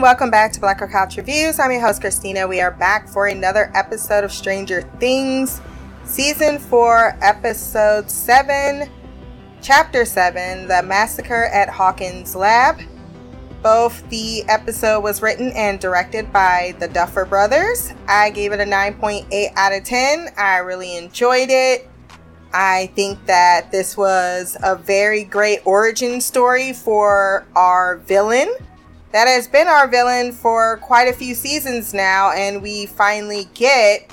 welcome back to Black Girl Couch Reviews. I'm your host, Christina. We are back for another episode of Stranger Things, Season 4, Episode 7, Chapter 7 The Massacre at Hawkins Lab. Both the episode was written and directed by the Duffer Brothers. I gave it a 9.8 out of 10. I really enjoyed it. I think that this was a very great origin story for our villain. That has been our villain for quite a few seasons now, and we finally get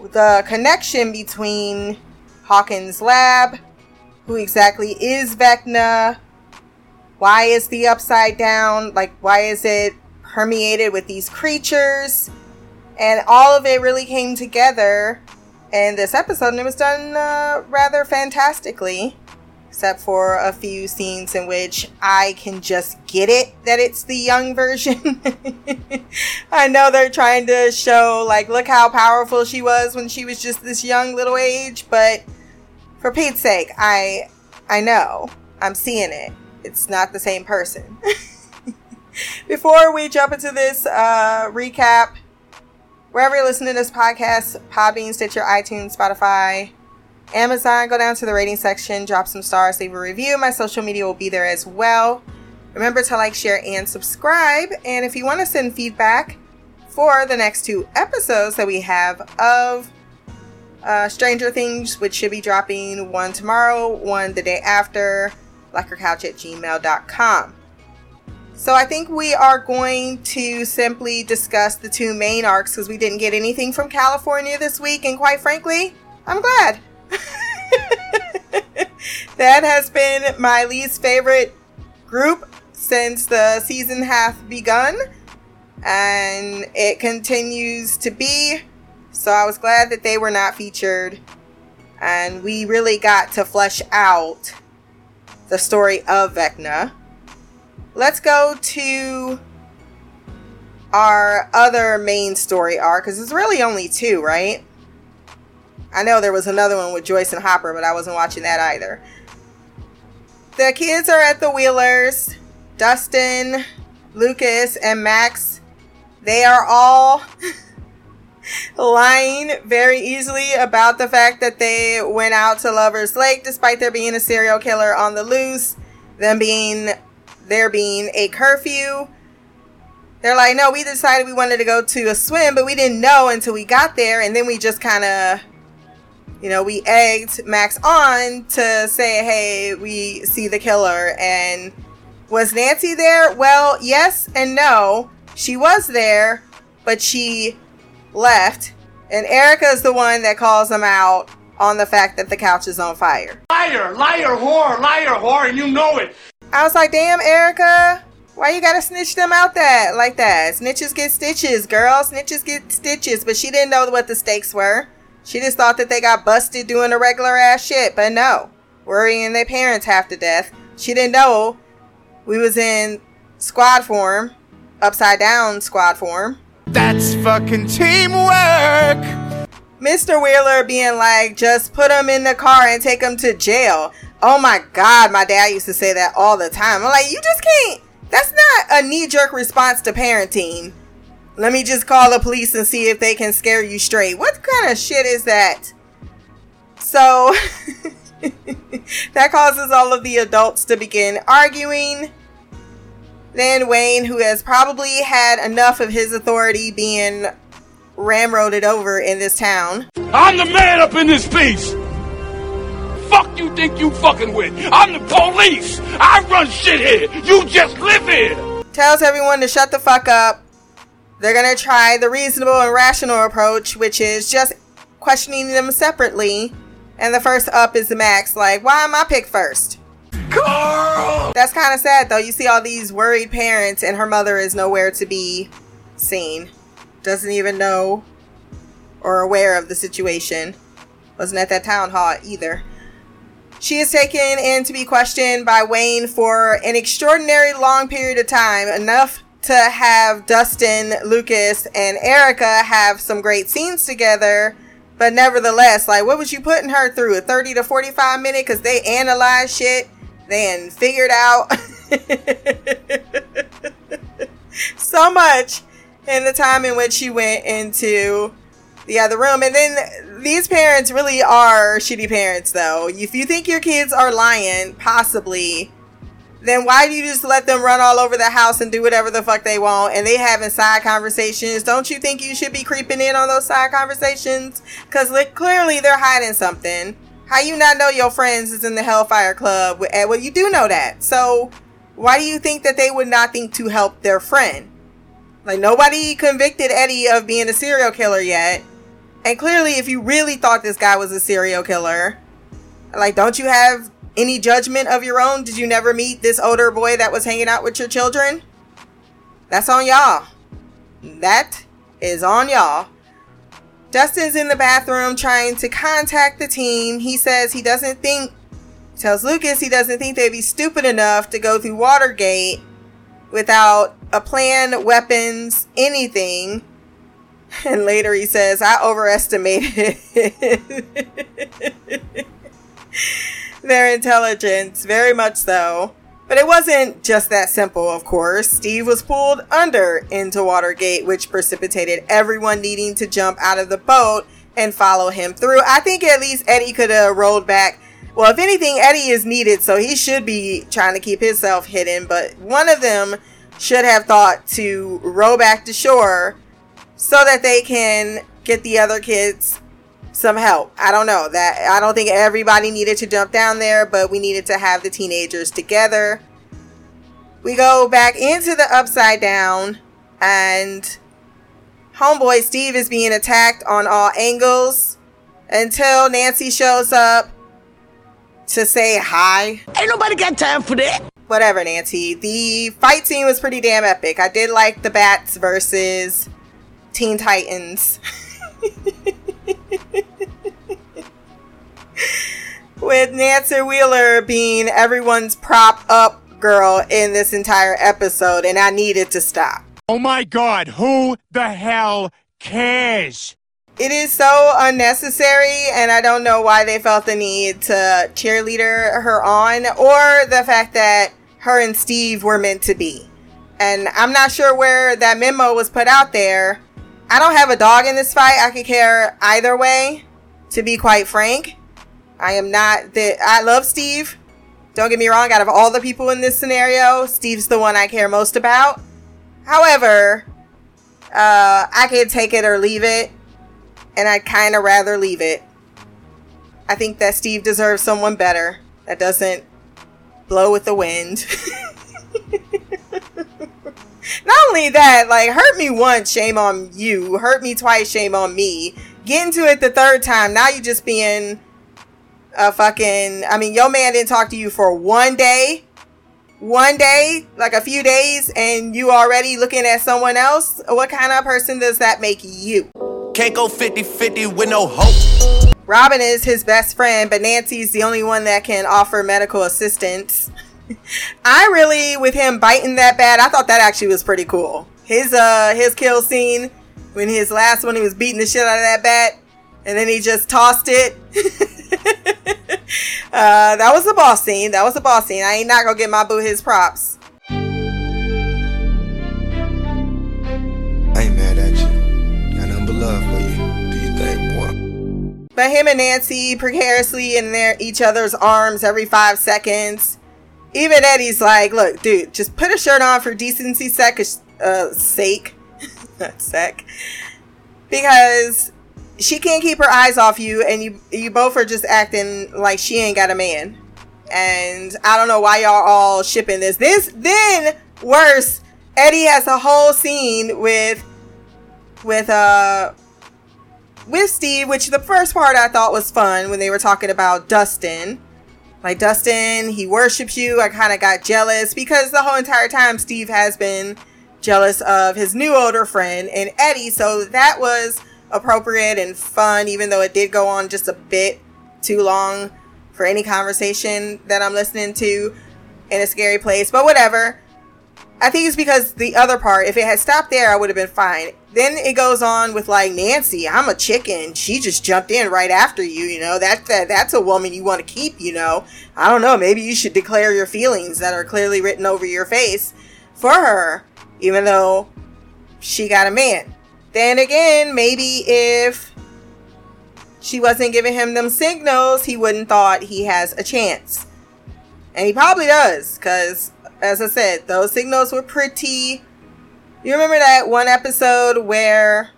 the connection between Hawkins' lab, who exactly is Vecna, why is the upside down, like, why is it permeated with these creatures, and all of it really came together in this episode, and it was done uh, rather fantastically, except for a few scenes in which I can just get it that it's the young version. I know they're trying to show, like, look how powerful she was when she was just this young little age, but for Pete's sake, I I know. I'm seeing it. It's not the same person. Before we jump into this uh, recap, wherever you're listening to this podcast, Podbean, Stitcher, iTunes, Spotify, Amazon, go down to the rating section, drop some stars, leave a review. My social media will be there as well. Remember to like, share, and subscribe. And if you want to send feedback for the next two episodes that we have of uh, Stranger Things, which should be dropping one tomorrow, one the day after, blackgirlcouch at gmail.com. So I think we are going to simply discuss the two main arcs because we didn't get anything from California this week, and quite frankly, I'm glad. that has been my least favorite group since the season hath begun, and it continues to be. So I was glad that they were not featured, and we really got to flesh out the story of Vecna let's go to our other main story arc because it's really only two, right? I know there was another one with Joyce and Hopper, but I wasn't watching that either. The kids are at the Wheelers. Dustin, Lucas, and Max. They are all lying very easily about the fact that they went out to Lover's Lake despite there being a serial killer on the loose, them being there being a curfew. They're like, no, we decided we wanted to go to a swim, but we didn't know until we got there. And then we just kind of, you know, we egged Max on to say, hey, we see the killer. And was Nancy there? Well, yes and no. She was there, but she left. And Erica is the one that calls them out on the fact that the couch is on fire. Liar, liar, whore, liar, whore, and you know it. I was like, damn, Erica, why you gotta snitch them out that like that? Snitches get stitches, girl. Snitches get stitches. But she didn't know what the stakes were. She just thought that they got busted doing the regular ass shit. But no, worrying their parents half to death. She didn't know we was in squad form, upside down squad form. That's fucking teamwork. Mr. Wheeler being like, just put him in the car and take him to jail. Oh my God, my dad used to say that all the time. I'm like, you just can't. That's not a knee jerk response to parenting. Let me just call the police and see if they can scare you straight. What kind of shit is that? So that causes all of the adults to begin arguing. Then Wayne, who has probably had enough of his authority being ramroded over in this town. I'm the man up in this piece fuck you think you fucking with? I'm the police. I run shit here. You just live here. Tells everyone to shut the fuck up. They're gonna try the reasonable and rational approach, which is just questioning them separately. And the first up is the Max. Like, why am I picked first? Carl! That's kind of sad, though. You see all these worried parents, and her mother is nowhere to be seen. Doesn't even know or aware of the situation. Wasn't at that town hall either. She is taken in to be questioned by Wayne for an extraordinary long period of time, enough to have Dustin, Lucas, and Erica have some great scenes together. But nevertheless, like, what was you putting her through? A 30 to 45 minute? Because they analyzed shit, then figured out. so much in the time in which she went into the other room. And then these parents really are shitty parents, though. If you think your kids are lying, possibly, then why do you just let them run all over the house and do whatever the fuck they want and they having side conversations? Don't you think you should be creeping in on those side conversations? Because like, clearly they're hiding something. How you not know your friends is in the Hellfire Club? Well, you do know that. So why do you think that they would not think to help their friend? Like nobody convicted Eddie of being a serial killer yet. And clearly if you really thought this guy was a serial killer, like don't you have any judgment of your own? Did you never meet this older boy that was hanging out with your children? That's on y'all. That is on y'all. Dustin's in the bathroom trying to contact the team. He says he doesn't think, tells Lucas he doesn't think they'd be stupid enough to go through Watergate without a plan, weapons, anything. And later he says, I overestimated their intelligence, very much so. But it wasn't just that simple, of course. Steve was pulled under into Watergate, which precipitated everyone needing to jump out of the boat and follow him through. I think at least Eddie could have rolled back. Well, if anything, Eddie is needed, so he should be trying to keep himself hidden. But one of them should have thought to row back to shore so that they can get the other kids some help. I don't know that I don't think everybody needed to jump down there, but we needed to have the teenagers together. We go back into the upside down and homeboy Steve is being attacked on all angles until Nancy shows up to say hi. Ain't nobody got time for that. Whatever, Nancy. The fight scene was pretty damn epic. I did like the Bats versus Teen Titans. With Nancy Wheeler being everyone's prop up girl in this entire episode, and I needed to stop. Oh my god, who the hell cares? It is so unnecessary, and I don't know why they felt the need to cheerleader her on, or the fact that her and Steve were meant to be. And I'm not sure where that memo was put out there. I don't have a dog in this fight. I could care either way, to be quite frank. I am not the. I love Steve. Don't get me wrong. Out of all the people in this scenario, Steve's the one I care most about. However, uh, I can take it or leave it, and I'd kind of rather leave it. I think that Steve deserves someone better that doesn't blow with the wind. Not only that, like, hurt me once, shame on you. Hurt me twice, shame on me. Get into it the third time, now you just being a fucking. I mean, your man didn't talk to you for one day. One day, like a few days, and you already looking at someone else? What kind of person does that make you? Can't go 50 50 with no hope. Robin is his best friend, but Nancy's the only one that can offer medical assistance. I really, with him biting that bad, I thought that actually was pretty cool. His uh his kill scene when his last one he was beating the shit out of that bat, and then he just tossed it. uh, that was the boss scene. That was the boss scene. I ain't not gonna get my boo his props. I ain't mad at you. Got nothing but love for you. Do you think, boy? But him and Nancy precariously in their each other's arms every five seconds. Even Eddie's like, "Look, dude, just put a shirt on for decency sec- uh, sake, not sec, because she can't keep her eyes off you, and you you both are just acting like she ain't got a man. And I don't know why y'all all shipping this. This then worse. Eddie has a whole scene with with uh with Steve, which the first part I thought was fun when they were talking about Dustin. Like Dustin, he worships you. I kind of got jealous because the whole entire time Steve has been jealous of his new older friend and Eddie. So that was appropriate and fun, even though it did go on just a bit too long for any conversation that I'm listening to in a scary place. But whatever. I think it's because the other part, if it had stopped there, I would have been fine. Then it goes on with like Nancy, I'm a chicken. She just jumped in right after you, you know. That, that that's a woman you want to keep, you know. I don't know, maybe you should declare your feelings that are clearly written over your face for her. even though she got a man. Then again, maybe if she wasn't giving him them signals, he wouldn't thought he has a chance. And he probably does, because as I said, those signals were pretty. You remember that one episode where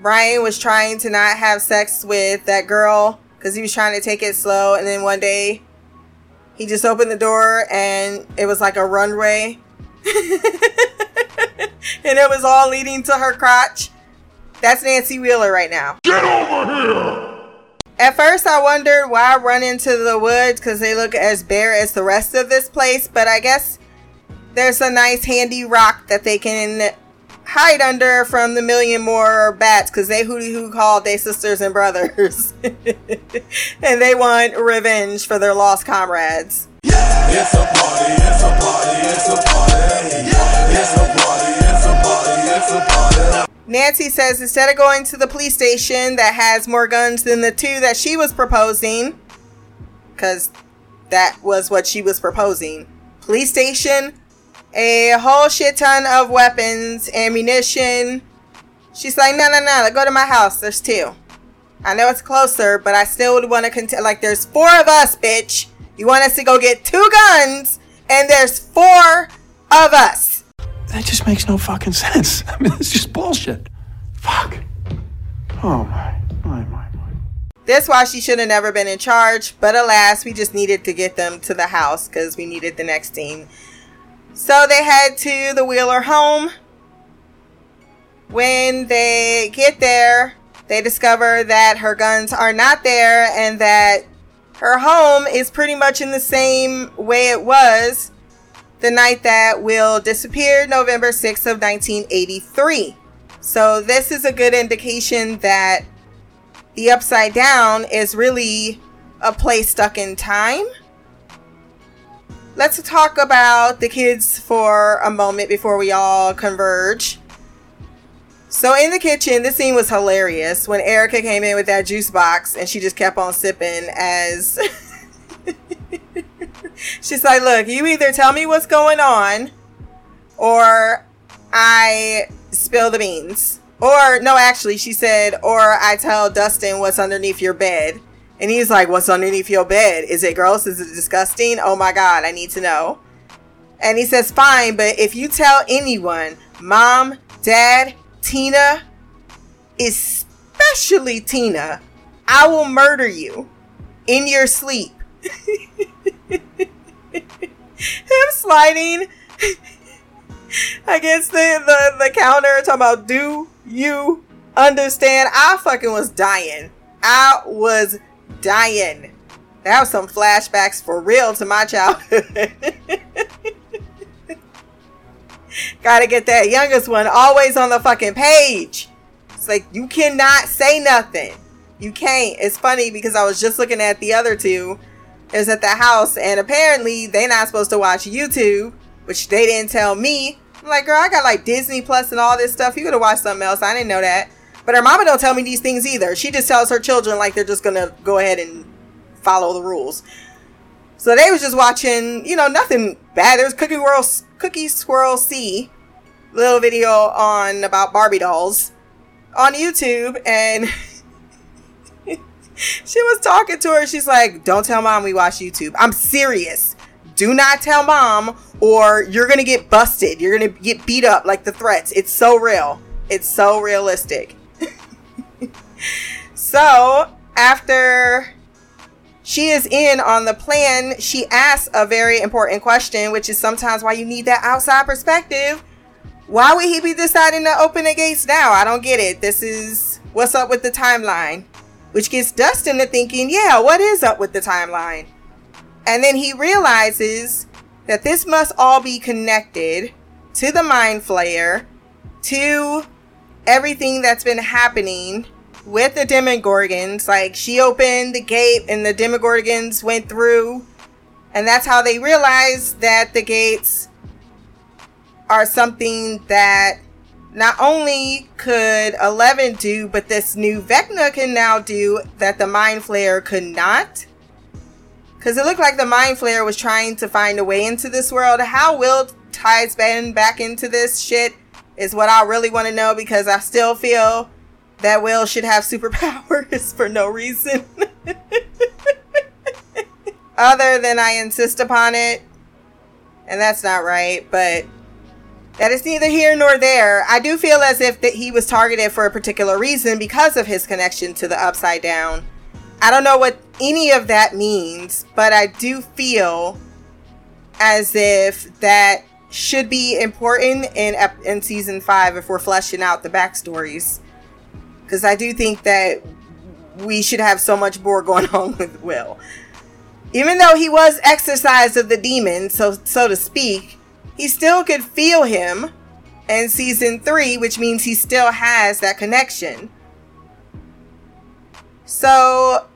Brian was trying to not have sex with that girl because he was trying to take it slow, and then one day he just opened the door and it was like a runway. and it was all leading to her crotch. That's Nancy Wheeler right now. Get over here! At first, I wondered why I run into the woods because they look as bare as the rest of this place, but I guess there's a nice handy rock that they can hide under from the million more bats because they hooty hoo called their sisters and brothers. and they want revenge for their lost comrades. It's a party, it's a party, it's a party. It's a party, it's a party, it's a party. Nancy says instead of going to the police station that has more guns than the two that she was proposing, because that was what she was proposing, police station, a whole shit ton of weapons, ammunition. She's like, no, no, no, go to my house. There's two. I know it's closer, but I still would want to continue. Like, there's four of us, bitch. You want us to go get two guns, and there's four of us. That just makes no fucking sense. I mean, it's just bullshit. Fuck. Oh my, my, my, my. This why she should have never been in charge, but alas, we just needed to get them to the house because we needed the next team. So they head to the Wheeler home. When they get there, they discover that her guns are not there and that her home is pretty much in the same way it was the night that Will disappeared, November 6th of 1983. So this is a good indication that the upside down is really a place stuck in time. Let's talk about the kids for a moment before we all converge. So in the kitchen, this scene was hilarious when Erica came in with that juice box and she just kept on sipping as she's like, "Look, you either tell me what's going on or I spill the beans." Or no, actually, she said, "Or I tell Dustin what's underneath your bed." And he's like, What's underneath your bed? Is it gross? Is it disgusting? Oh my God, I need to know. And he says, Fine, but if you tell anyone, mom, dad, Tina, especially Tina, I will murder you in your sleep. Him sliding against the, the, the counter talking about, Do you understand? I fucking was dying. I was dying. That was some flashbacks for real to my childhood. Gotta get that youngest one always on the fucking page. It's like you cannot say nothing. You can't. It's funny because I was just looking at the other two. Is at the house, and apparently they're not supposed to watch YouTube, which they didn't tell me. I'm like, girl, I got like Disney Plus and all this stuff. You could have watched something else. I didn't know that. But her mama don't tell me these things either. She just tells her children like they're just gonna go ahead and follow the rules. So they was just watching, you know, nothing bad. There was Cookie Swirl, Cookie Swirl C, little video on about Barbie dolls on YouTube, and she was talking to her. She's like, "Don't tell mom we watch YouTube. I'm serious. Do not tell mom, or you're gonna get busted. You're gonna get beat up like the threats. It's so real. It's so realistic." So after she is in on the plan, she asks a very important question, which is sometimes why you need that outside perspective. Why would he be deciding to open the gates now? I don't get it. This is what's up with the timeline, which gets Dustin to thinking, yeah, what is up with the timeline? And then he realizes that this must all be connected to the mind flayer, to everything that's been happening with the Demogorgons. Like she opened the gate and the Demogorgons went through, and that's how they realized that the gates are something that not only could Eleven do, but this new Vecna can now do that the Mind Flayer could not. Because it looked like the Mind Flayer was trying to find a way into this world. How will ties Ben back into this shit is what I really want to know because I still feel that Will should have superpowers for no reason. Other than I insist upon it. And that's not right, but that is neither here nor there. I do feel as if that he was targeted for a particular reason because of his connection to the upside down. I don't know what any of that means, but I do feel as if that should be important in in season 5 if we're fleshing out the backstories. Cuz I do think that we should have so much more going on with Will. Even though he was exorcised of the demon, so so to speak, he still could feel him in season 3, which means he still has that connection. So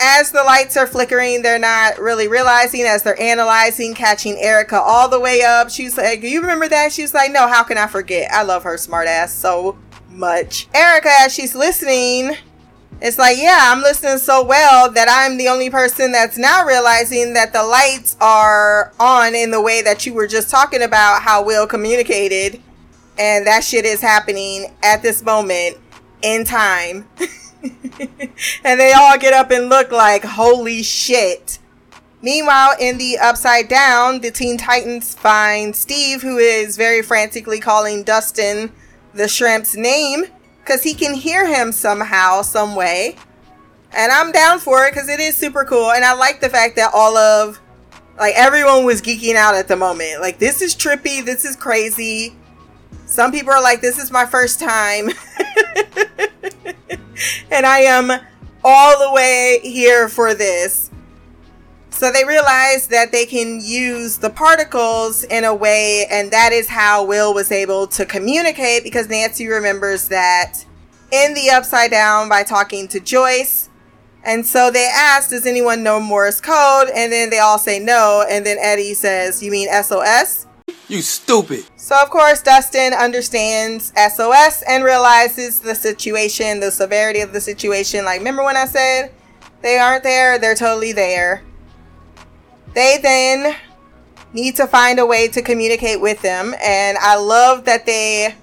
as the lights are flickering, they're not really realizing as they're analyzing, catching Erica all the way up. She's like, you remember that? She's like, No, how can I forget? I love her smartass so much. Erica, as she's listening, it's like, yeah, I'm listening so well that I'm the only person that's now realizing that the lights are on in the way that you were just talking about how Will communicated. And that shit is happening at this moment in time. and they all get up and look like, holy shit. Meanwhile, in the Upside Down, the Teen Titans find Steve, who is very frantically calling Dustin the shrimp's name because he can hear him somehow, some way. And I'm down for it because it is super cool. And I like the fact that all of, like, everyone was geeking out at the moment. Like, this is trippy. This is crazy. Some people are like, this is my first time. and I am all the way here for this. So they realized that they can use the particles in a way, and that is how Will was able to communicate because Nancy remembers that in the Upside Down by talking to Joyce. And so they asked, Does anyone know Morse code? And then they all say no. And then Eddie says, You mean SOS? You stupid. So, of course, Dustin understands SOS and realizes the situation, the severity of the situation. Like, remember when I said they aren't there? They're totally there. They then need to find a way to communicate with them. And I love that they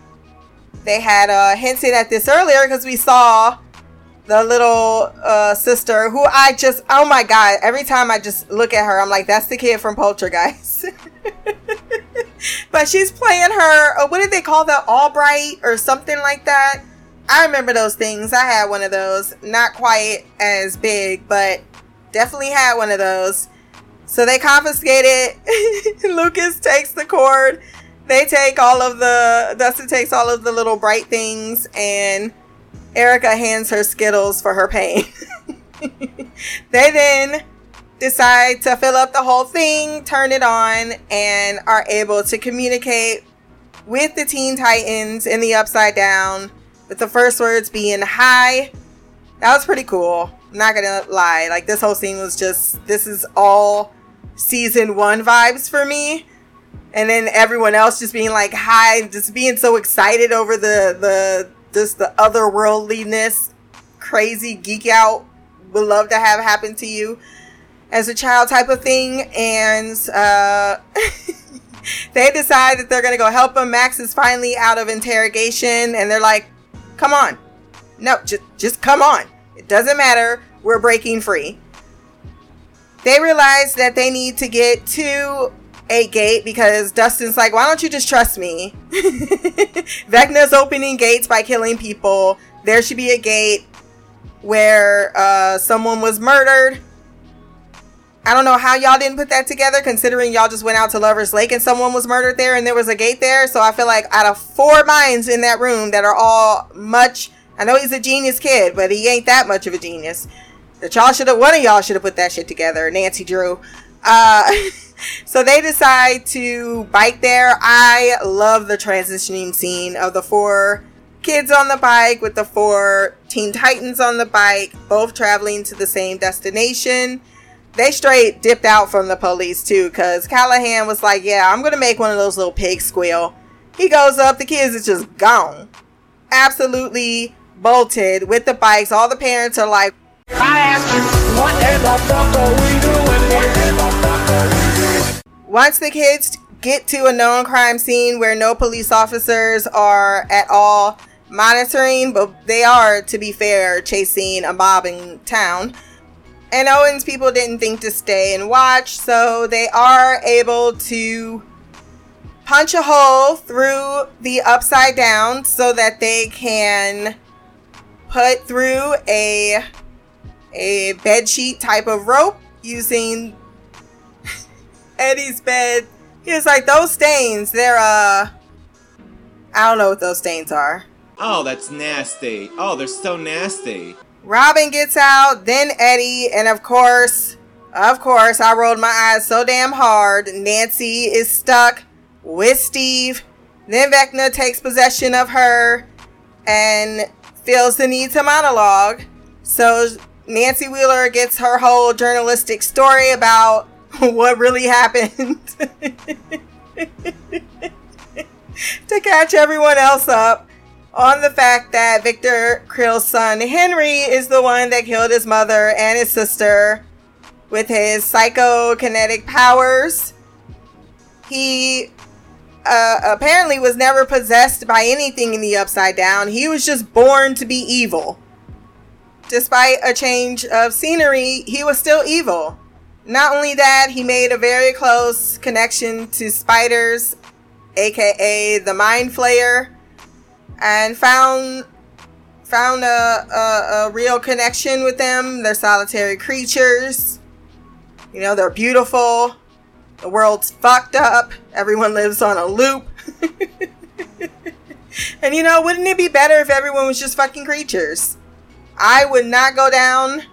they had uh, hinted at this earlier because we saw the little uh, sister who I just oh my god every time I just look at her I'm like that's the kid from Poltergeist but she's playing her uh, what did they call that a Lite-Brite or something like that? I remember those things. I had one of those. Not quite as big but definitely had one of those so they confiscate it Lucas takes the cord they take all of the Dustin takes all of the little bright things and Erica hands her Skittles for her pain. they then decide to fill up the whole thing, turn it on, and are able to communicate with the Teen Titans in the Upside Down, with the first words being hi. That was pretty cool. I'm not gonna lie. Like, this whole scene was just, this is all season one vibes for me. And then everyone else just being like, hi, just being so excited over the, the, just the otherworldliness, crazy geek out would love to have happen to you as a child type of thing. And uh, they decide that they're going to go help him. Max is finally out of interrogation and they're like, come on. No, just, just come on. It doesn't matter. We're breaking free. They realize that they need to get to a gate because Dustin's like, why don't you just trust me? Vecna's opening gates by killing people. There should be a gate where uh, someone was murdered. I don't know how y'all didn't put that together, considering y'all just went out to Lover's Lake and someone was murdered there and there was a gate there. So I feel like out of four minds in that room that are all much, I know he's a genius kid, but he ain't that much of a genius. That y'all should have, one of y'all should have put that shit together. Nancy Drew. Uh, so they decide to bike there. I love the transitioning scene of the four kids on the bike with the four Teen Titans on the bike, both traveling to the same destination. They straight dipped out from the police too, because Callahan was like, Yeah, I'm gonna make one of those little pigs squeal. He goes up, the kids is just gone. Absolutely bolted with the bikes. All the parents are like, Once the kids get to a known crime scene where no police officers are at all monitoring, but they are, to be fair, chasing a mob in town. And Owens people didn't think to stay and watch, so they are able to punch a hole through the upside down so that they can put through a a bed sheet type of rope using Eddie's bed. He was like, those stains, they're uh I don't know what those stains are. Oh, that's nasty. Oh, they're so nasty. Robin gets out, then Eddie, and of course, of course, I rolled my eyes so damn hard. Nancy is stuck with Steve. Then Vecna takes possession of her and feels the need to monologue. So Nancy Wheeler gets her whole journalistic story about what really happened to catch everyone else up on the fact that Victor Creel's son Henry is the one that killed his mother and his sister with his psychokinetic powers. He uh, apparently was never possessed by anything in the Upside Down. He was just born to be evil. Despite a change of scenery, he was still evil. Not only that, he made a very close connection to spiders, aka the Mind Flayer and found found a, a, a real connection with them. They're solitary creatures. You know, they're beautiful. The world's fucked up. Everyone lives on a loop. and you know, wouldn't it be better if everyone was just fucking creatures? I would not go down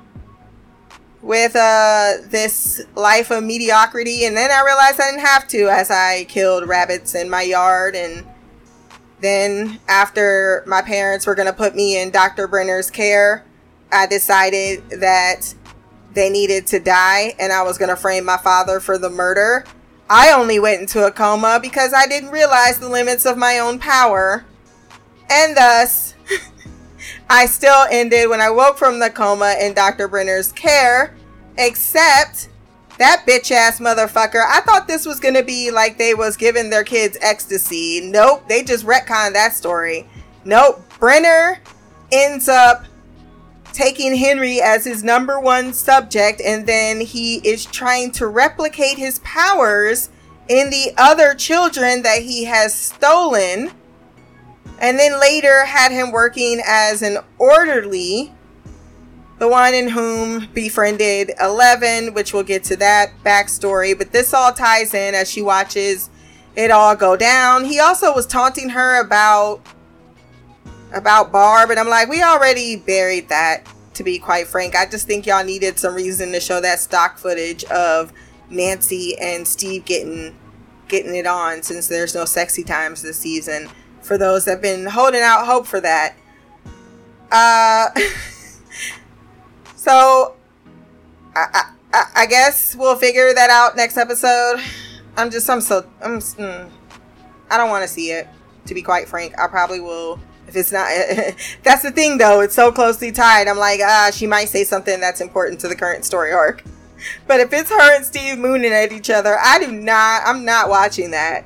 with uh this life of mediocrity and then I realized I didn't have to as I killed rabbits in my yard and then, after my parents were going to put me in Dr. Brenner's care, I decided that they needed to die and I was going to frame my father for the murder. I only went into a coma because I didn't realize the limits of my own power. And thus, I still ended when I woke from the coma in Dr. Brenner's care, except that bitch ass motherfucker. I thought this was gonna be like they was giving their kids ecstasy. Nope, they just retconned that story. Nope, Brenner ends up taking Henry as his number one subject, and then he is trying to replicate his powers in the other children that he has stolen. And then later had him working as an orderly the one in whom befriended Eleven, which we'll get to that backstory. But this all ties in as she watches it all go down. He also was taunting her about about Barb, and I'm like, we already buried that. To be quite frank, I just think y'all needed some reason to show that stock footage of Nancy and Steve getting getting it on, since there's no sexy times this season. For those that've been holding out hope for that. Uh. So, I, I, I guess we'll figure that out next episode. I'm just, I'm so, I'm, mm, I don't want to see it. To be quite frank, I probably will. If it's not, that's the thing though. It's so closely tied. I'm like, ah, she might say something that's important to the current story arc. But if it's her and Steve mooning at each other, I do not. I'm not watching that.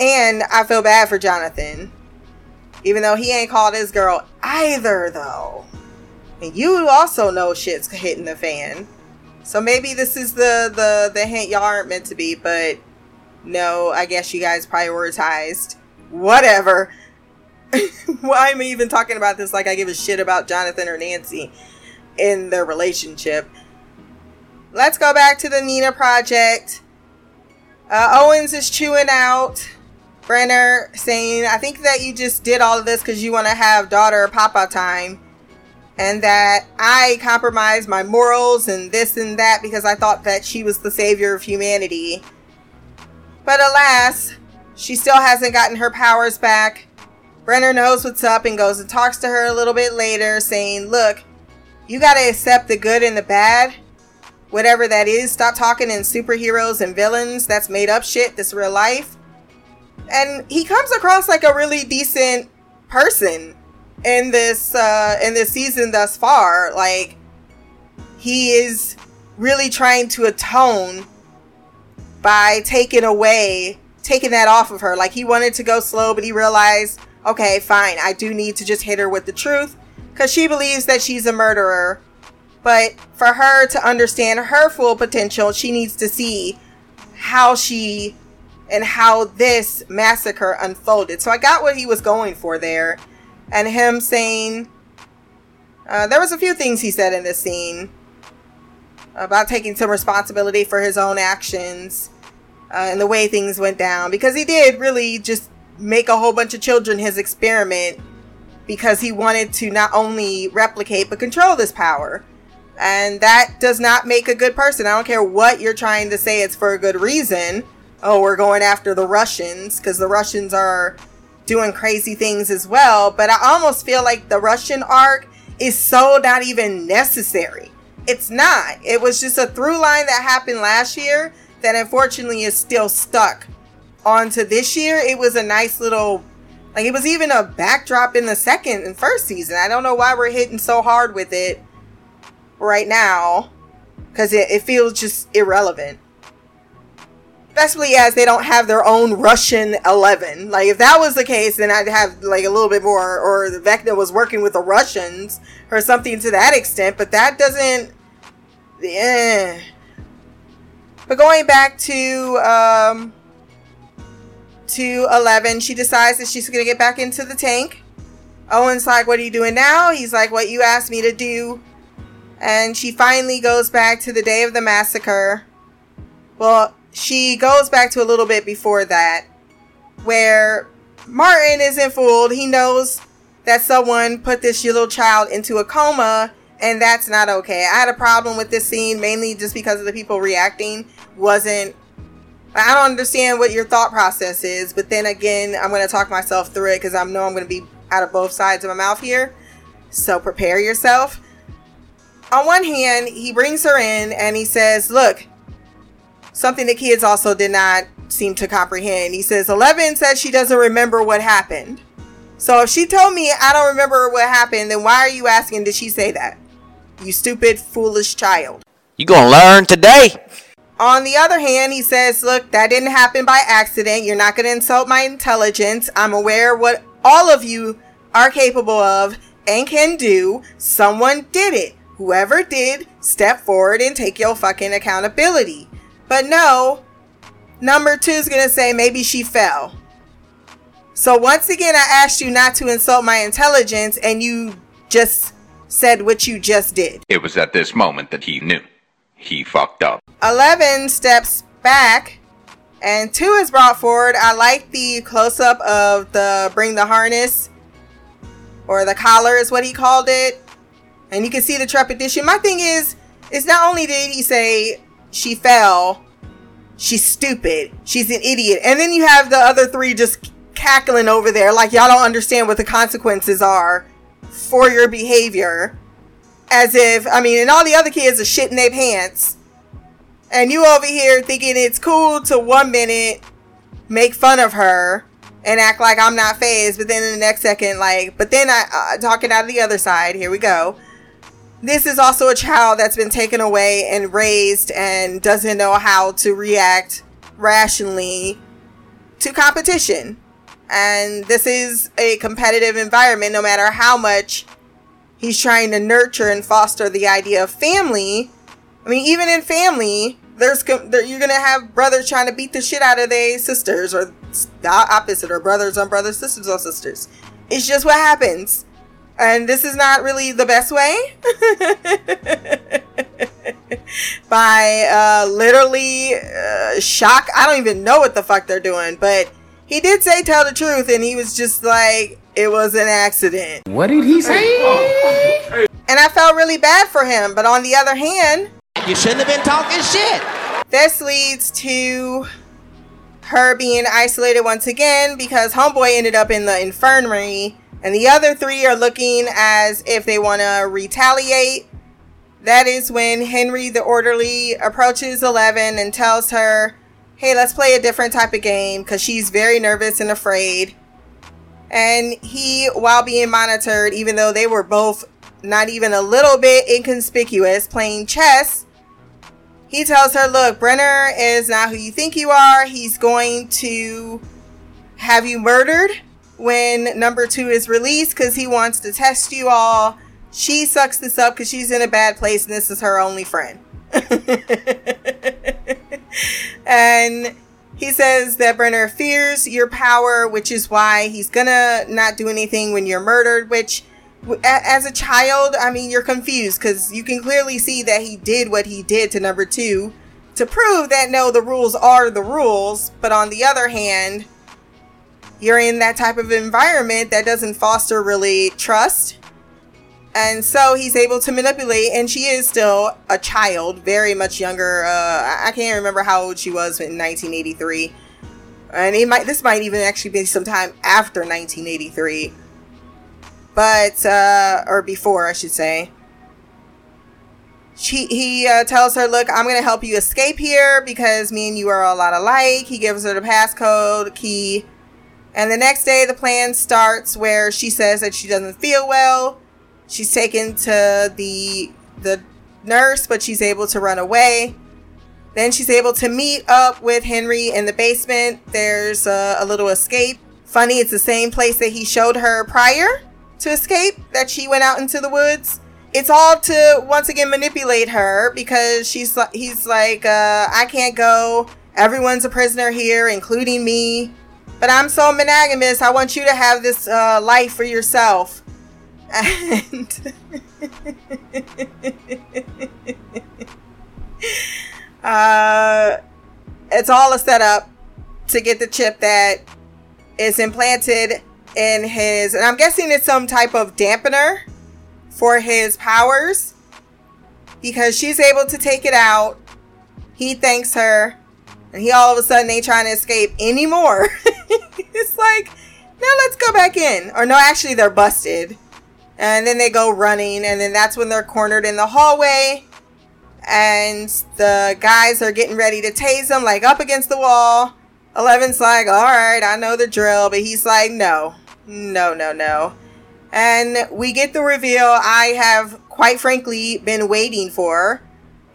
And I feel bad for Jonathan, even though he ain't called his girl either, though. And you also know shit's hitting the fan. So maybe this is the the the hint y'all aren't meant to be, but no, I guess you guys prioritized whatever. Why am I even talking about this like I give a shit about Jonathan or Nancy in their relationship? Let's go back to the Nina project. Uh, Owens is chewing out Brenner, saying, I think that you just did all of this because you want to have daughter papa time and that I compromised my morals and this and that because I thought that she was the savior of humanity. But alas, she still hasn't gotten her powers back. Brenner knows what's up and goes and talks to her a little bit later, saying, Look, you gotta accept the good and the bad. Whatever that is, stop talking in superheroes and villains. That's made up shit. This real life. And he comes across like a really decent person in this uh in this season thus far like he is really trying to atone by taking away, taking that off of her. Like he wanted to go slow, but he realized, okay, fine, I do need to just hit her with the truth because she believes that she's a murderer. But for her to understand her full potential, she needs to see how she and how this massacre unfolded. So I got what he was going for there. And him saying, uh, there was a few things he said in this scene about taking some responsibility for his own actions uh, and the way things went down because he did really just make a whole bunch of children his experiment because he wanted to not only replicate but control this power and that does not make a good person i don't care what you're trying to say it's for a good reason oh we're going after the russians because the russians are doing crazy things as well but i almost feel like the russian arc is so not even necessary it's not it was just a through line that happened last year that unfortunately is still stuck onto this year. It was a nice little, like, it was even a backdrop in the second and first season. I don't know why we're hitting so hard with it right now because it, it feels just irrelevant. Especially as they don't have their own Russian 11. Like, if that was the case, then I'd have, like, a little bit more, or the Vecna was working with the Russians or something to that extent, but that doesn't. Yeah but going back to um, to Eleven, she decides that she's gonna get back into the tank. Owen's like, "What are you doing now?" He's like, "What you asked me to do." And she finally goes back to the day of the massacre. Well, she goes back to a little bit before that, where Martin isn't fooled. He knows that someone put this little child into a coma and that's not okay. I had a problem with this scene mainly just because of the people reacting wasn't I don't understand what your thought process is, but then again, I'm going to talk myself through it because I know I'm going to be out of both sides of my mouth here. So prepare yourself. On one hand, he brings her in and he says, Look, something the kids also did not seem to comprehend. He says, Eleven said she doesn't remember what happened. So if she told me I don't remember what happened, then why are you asking, did she say that? You stupid, foolish child. You gonna learn today? On the other hand, he says, Look, that didn't happen by accident. You're not to insult my intelligence. I'm aware what all of you are capable of and can do. Someone did it. Whoever did, step forward and take your fucking accountability. But no, number two is going to say maybe she fell. So once again, I asked you not to insult my intelligence, and you just said what you just did. It was at this moment that he knew. He fucked up. 11 steps back and 2 is brought forward. I like the close up of the bring the harness or the collar is what he called it. And you can see the trepidation. My thing is, it's not only did he say she fell, she's stupid, she's an idiot. And then you have the other three just cackling over there like y'all don't understand what the consequences are for your behavior. As if, I mean, and all the other kids are shitting their pants. And you over here thinking it's cool to one minute make fun of her and act like I'm not phased, but then in the next second, like, but then I, uh, talking out of the other side, here we go. This is also a child that's been taken away and raised and doesn't know how to react rationally to competition. And this is a competitive environment, no matter how much he's trying to nurture and foster the idea of family. I mean, even in family, there's there, you're gonna have brothers trying to beat the shit out of their sisters, or the opposite, or brothers on brothers, sisters on sisters. It's just what happens, and this is not really the best way. By uh, literally uh, shock, I don't even know what the fuck they're doing, but he did say tell the truth, and he was just like, it was an accident. What did he say? And I felt really bad for him, but on the other hand, you shouldn't have been talking shit. This leads to her being isolated once again because Homeboy ended up in the infirmary, and the other three are looking as if they want to retaliate. That is when Henry the orderly approaches Eleven and tells her, Hey, let's play a different type of game because she's very nervous and afraid. And he, while being monitored, even though they were both not even a little bit inconspicuous playing chess, he tells her, Look, Brenner is not who you think you are. He's going to have you murdered when number two is released because he wants to test you all. She sucks this up because she's in a bad place and this is her only friend. and he says that Brenner fears your power, which is why he's gonna not do anything when you're murdered. Which, as a child, I mean, you're confused because you can clearly see that he did what he did to number two to prove that no, the rules are the rules. But on the other hand, you're in that type of environment that doesn't foster really trust. And so he's able to manipulate, and she is still a child, very much younger. Uh, I can't remember how old she was in 1983, and it might this might even actually be sometime after 1983, but uh, or before, I should say. She he uh, tells her, "Look, I'm gonna help you escape here because me and you are a lot alike." He gives her the passcode key and the next day, the plan starts where she says that she doesn't feel well. She's taken to the the nurse, but she's able to run away. Then she's able to meet up with Henry in the basement. There's a, a little escape. Funny, it's the same place that he showed her prior to escape that she went out into the woods. It's all to once again manipulate her because she's he's like, uh, I can't go. Everyone's a prisoner here, including me. But I'm so monogamous. I want you to have this uh, life for yourself. And uh, it's all a setup to get the chip that is implanted in his, and I'm guessing it's some type of dampener for his powers because she's able to take it out. He thanks her and he all of a sudden ain't trying to escape anymore. it's like, now let's go back in. Or no, actually they're busted. And then they go running, and then that's when they're cornered in the hallway. And the guys are getting ready to tase them, like up against the wall. Eleven's like, all right, I know the drill, but he's like, no, no, no, no. And we get the reveal I have, quite frankly, been waiting for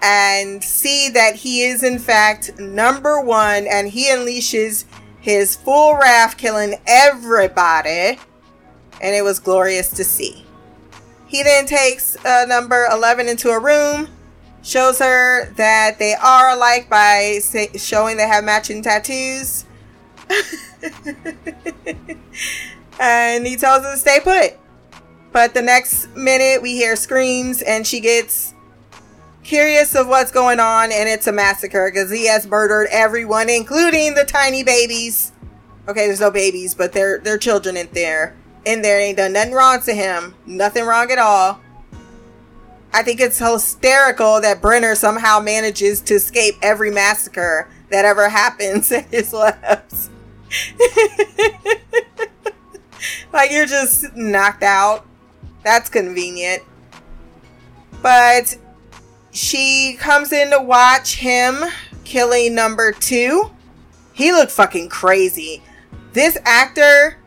and see that he is in fact number one and he unleashes his full wrath killing everybody and it was glorious to see. He then takes uh, number 11 into a room shows her that they are alike by say, showing they have matching tattoos. And he tells her to stay put. But the next minute we hear screams and she gets curious of what's going on, and it's a massacre because he has murdered everyone, including the tiny babies. Okay, there's no babies, but they're they're children in there. In there, ain't done nothing wrong to him. Nothing wrong at all. I think it's hysterical that Brenner somehow manages to escape every massacre that ever happens at his labs. like you're just knocked out. That's convenient. But she comes in to watch him killing number two. He looked fucking crazy. This actor,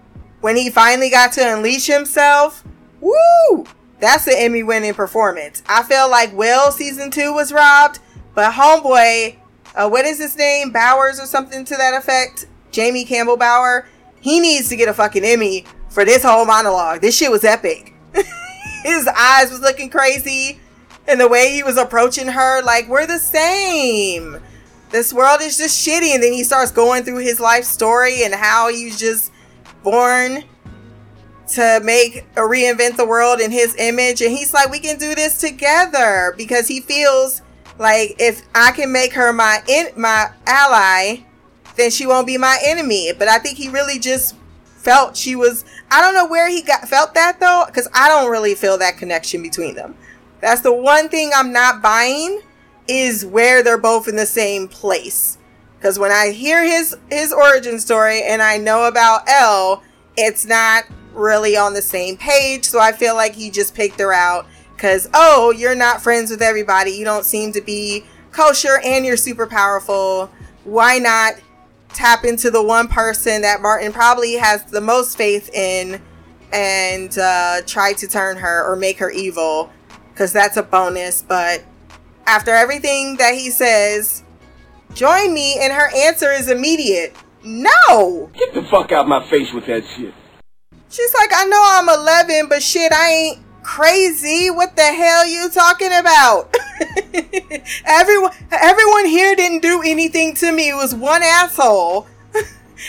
when he finally got to unleash himself, woo! That's an Emmy winning performance. I feel like Will season two was robbed, but Homeboy, uh, what is his name? Bowers or something to that effect? Jamie Campbell Bower. He needs to get a fucking Emmy for this whole monologue. This shit was epic. his eyes was looking crazy and the way he was approaching her, like, we're the same. This world is just shitty. And then he starts going through his life story and how he's just born to make or reinvent the world in his image. And he's like, we can do this together because he feels like if I can make her my in, my ally, then she won't be my enemy. But I think he really just felt she was. I don't know where he got felt that though, because I don't really feel that connection between them. That's the one thing I'm not buying is where they're both in the same place. Because when I hear his his origin story and I know about El, it's not really on the same page. So I feel like he just picked her out because oh, you're not friends with everybody. You don't seem to be kosher, and you're super powerful. Why not tap into the one person that Martin probably has the most faith in and uh, try to turn her or make her evil because that's a bonus. But after everything that he says, join me, and her answer is immediate. No! Get the fuck out my face with that shit. She's like, I know I'm 11, but shit, I ain't crazy. What the hell you talking about? everyone, everyone here didn't do anything to me. It was one asshole.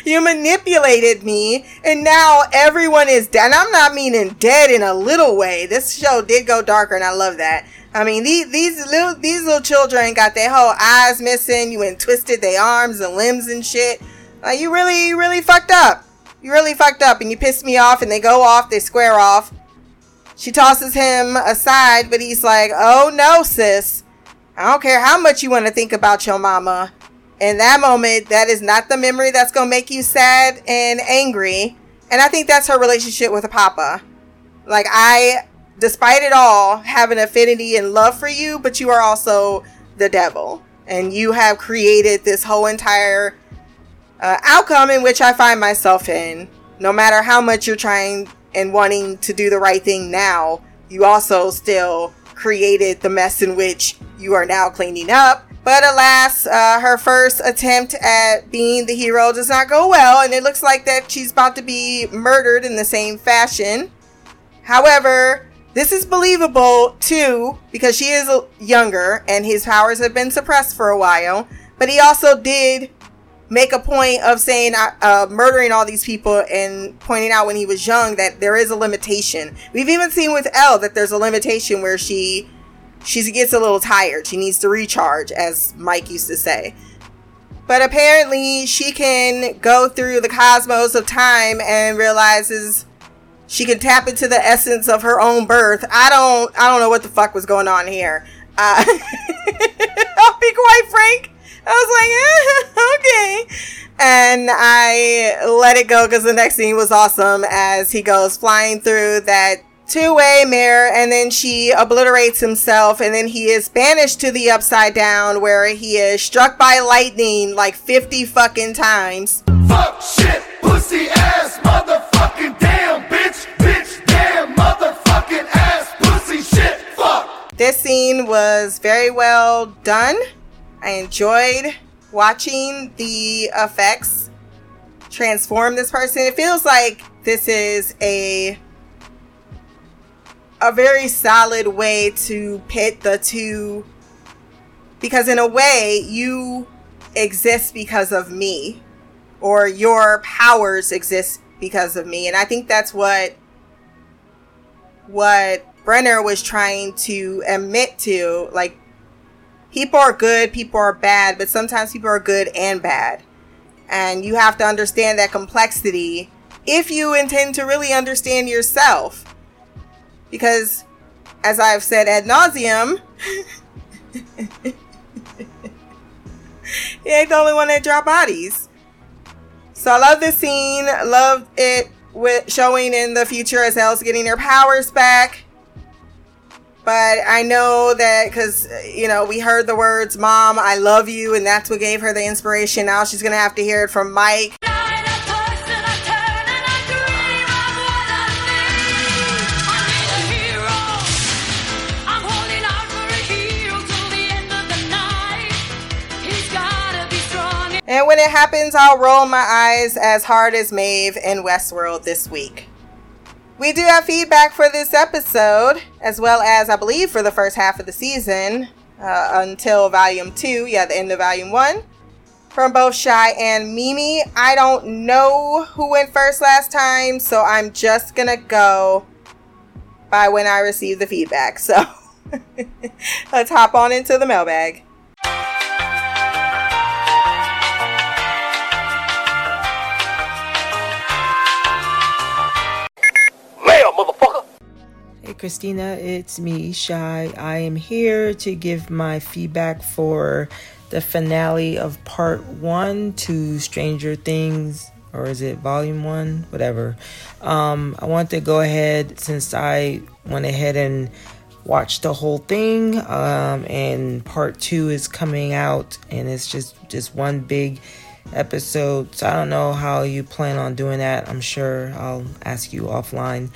You manipulated me, and now everyone is dead. And I'm not meaning dead in a little way. This show did go darker, and I love that. I mean, these these little these little children got their whole eyes missing. You went twisted their arms and limbs and shit. Like you really, really fucked up. You really fucked up, and you pissed me off. And they go off, they square off. She tosses him aside, but he's like, "Oh no, sis. I don't care how much you want to think about your mama. In that moment, that is not the memory that's gonna make you sad and angry." And I think that's her relationship with her papa. Like I despite it all, have an affinity and love for you, but you are also the devil. And you have created this whole entire uh, outcome in which I find myself in. No matter how much you're trying and wanting to do the right thing now, you also still created the mess in which you are now cleaning up. But alas, uh, her first attempt at being the hero does not go well, and it looks like that she's about to be murdered in the same fashion. However, this is believable too because she is younger and his powers have been suppressed for a while. But he also did make a point of saying uh, uh, murdering all these people and pointing out when he was young that there is a limitation. We've even seen with El that there's a limitation where she she gets a little tired. She needs to recharge, as Mike used to say. But apparently, she can go through the cosmos of time and realizes she can tap into the essence of her own birth. I don't I don't know what the fuck was going on here. Uh, I'll be quite frank. I was like, eh, okay. And I let it go because the next scene was awesome as he goes flying through that two way mirror and then she obliterates himself and then he is banished to the upside down where he is struck by lightning like 50 fucking times. Fuck shit, pussy ass, motherfucking damn bitch, bitch, damn motherfucking ass, pussy shit, fuck. This scene was very well done. I enjoyed watching the effects transform this person. It feels like this is a a very solid way to pit the two because in a way you exist because of me or your powers exist because of me. And i think that's what what brenner was trying to admit to like people are good people are bad but sometimes people are good and bad. And you have to understand that complexity if you intend to really understand yourself because as i've said ad nauseum he ain't the only one that drop bodies so I love this scene. Love it with showing in the future as El's getting her powers back. But I know that because, you know, we heard the words, Mom, I love you, and that's what gave her the inspiration. Now she's going to have to hear it from Mike. And when it happens, I'll roll my eyes as hard as Maeve in Westworld this week. We do have feedback for this episode, as well as, I believe, for the first half of the season uh, until Volume 2, yeah, the end of Volume 1, from both Shy and Mimi. I don't know who went first last time, so I'm just gonna go by when I receive the feedback. So let's hop on into the mailbag. Hey Christina, it's me, Shy. I am here to give my feedback for the finale of part one to Stranger Things, or is it volume one? Whatever. Um, I want to go ahead since I went ahead and watched the whole thing, um, and part two is coming out, and it's just just one big episode. So I don't know how you plan on doing that. I'm sure I'll ask you offline.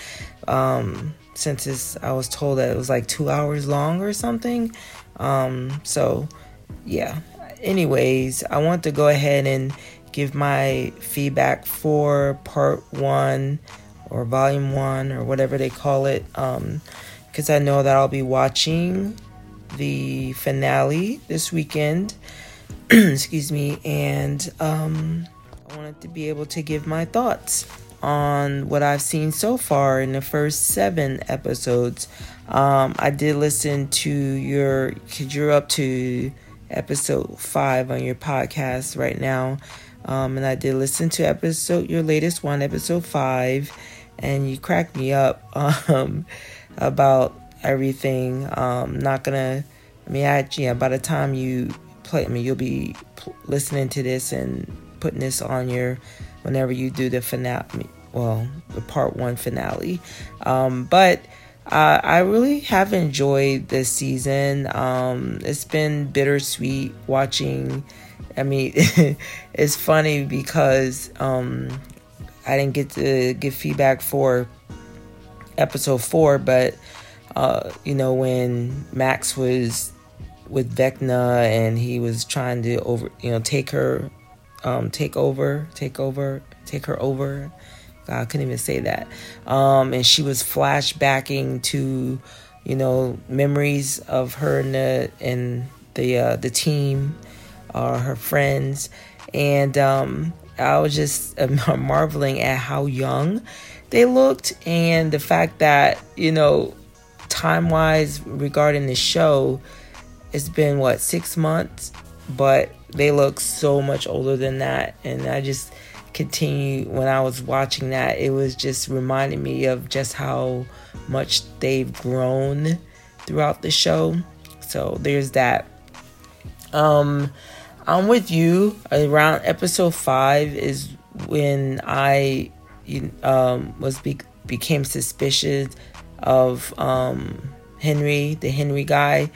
Um, since it's, I was told that it was like two hours long or something. Um, so yeah. Anyways, I want to go ahead and give my feedback for part one or volume one or whatever they call it. Um, because I know that I'll be watching the finale this weekend. Excuse me, and um, I wanted to be able to give my thoughts on what I've seen so far in the first seven episodes. Um, I did listen to your, because you're up to episode five on your podcast right now. Um, and I did listen to episode, your latest one, episode five, and you cracked me up um, about everything. Um, not gonna, I mean, I, yeah, by the time you play, I mean, you'll be listening to this and putting this on your whenever you do the finale, well, the part one finale. Um, but uh, I really have enjoyed this season. Um, it's been bittersweet watching. I mean, it's funny because um, I didn't get to give feedback for episode four, but uh, you know when Max was with Vecna and he was trying to over, you know, take her um, take over, take over, take her over. God, I couldn't even say that. Um, and she was flashbacking to, you know, memories of her and the and the uh, the team, uh, her friends, and um, I was just marveling at how young they looked and the fact that you know, time wise regarding the show, it's been what six months, but they look so much older than that. And i just continue when i was watching that it was just reminding me of just how much they've grown throughout the show. So there's that. Um i'm with you. Around episode five is when i um was be- became suspicious of um henry the henry guy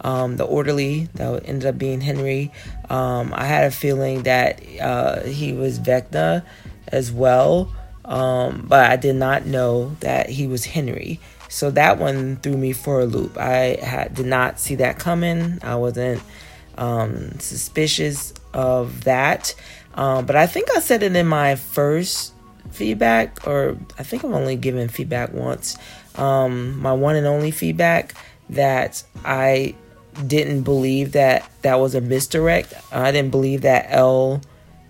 um, the orderly that ended up being Henry. Um, I had a feeling that uh, he was Vecna as well, um, but I did not know that he was Henry. So that one threw me for a loop. I had, did not see that coming. I wasn't um, suspicious of that. Um, but I think I said it in my first feedback, or I think I've only given feedback once. Um, my one and only feedback that I didn't believe that that was a misdirect. I didn't believe that El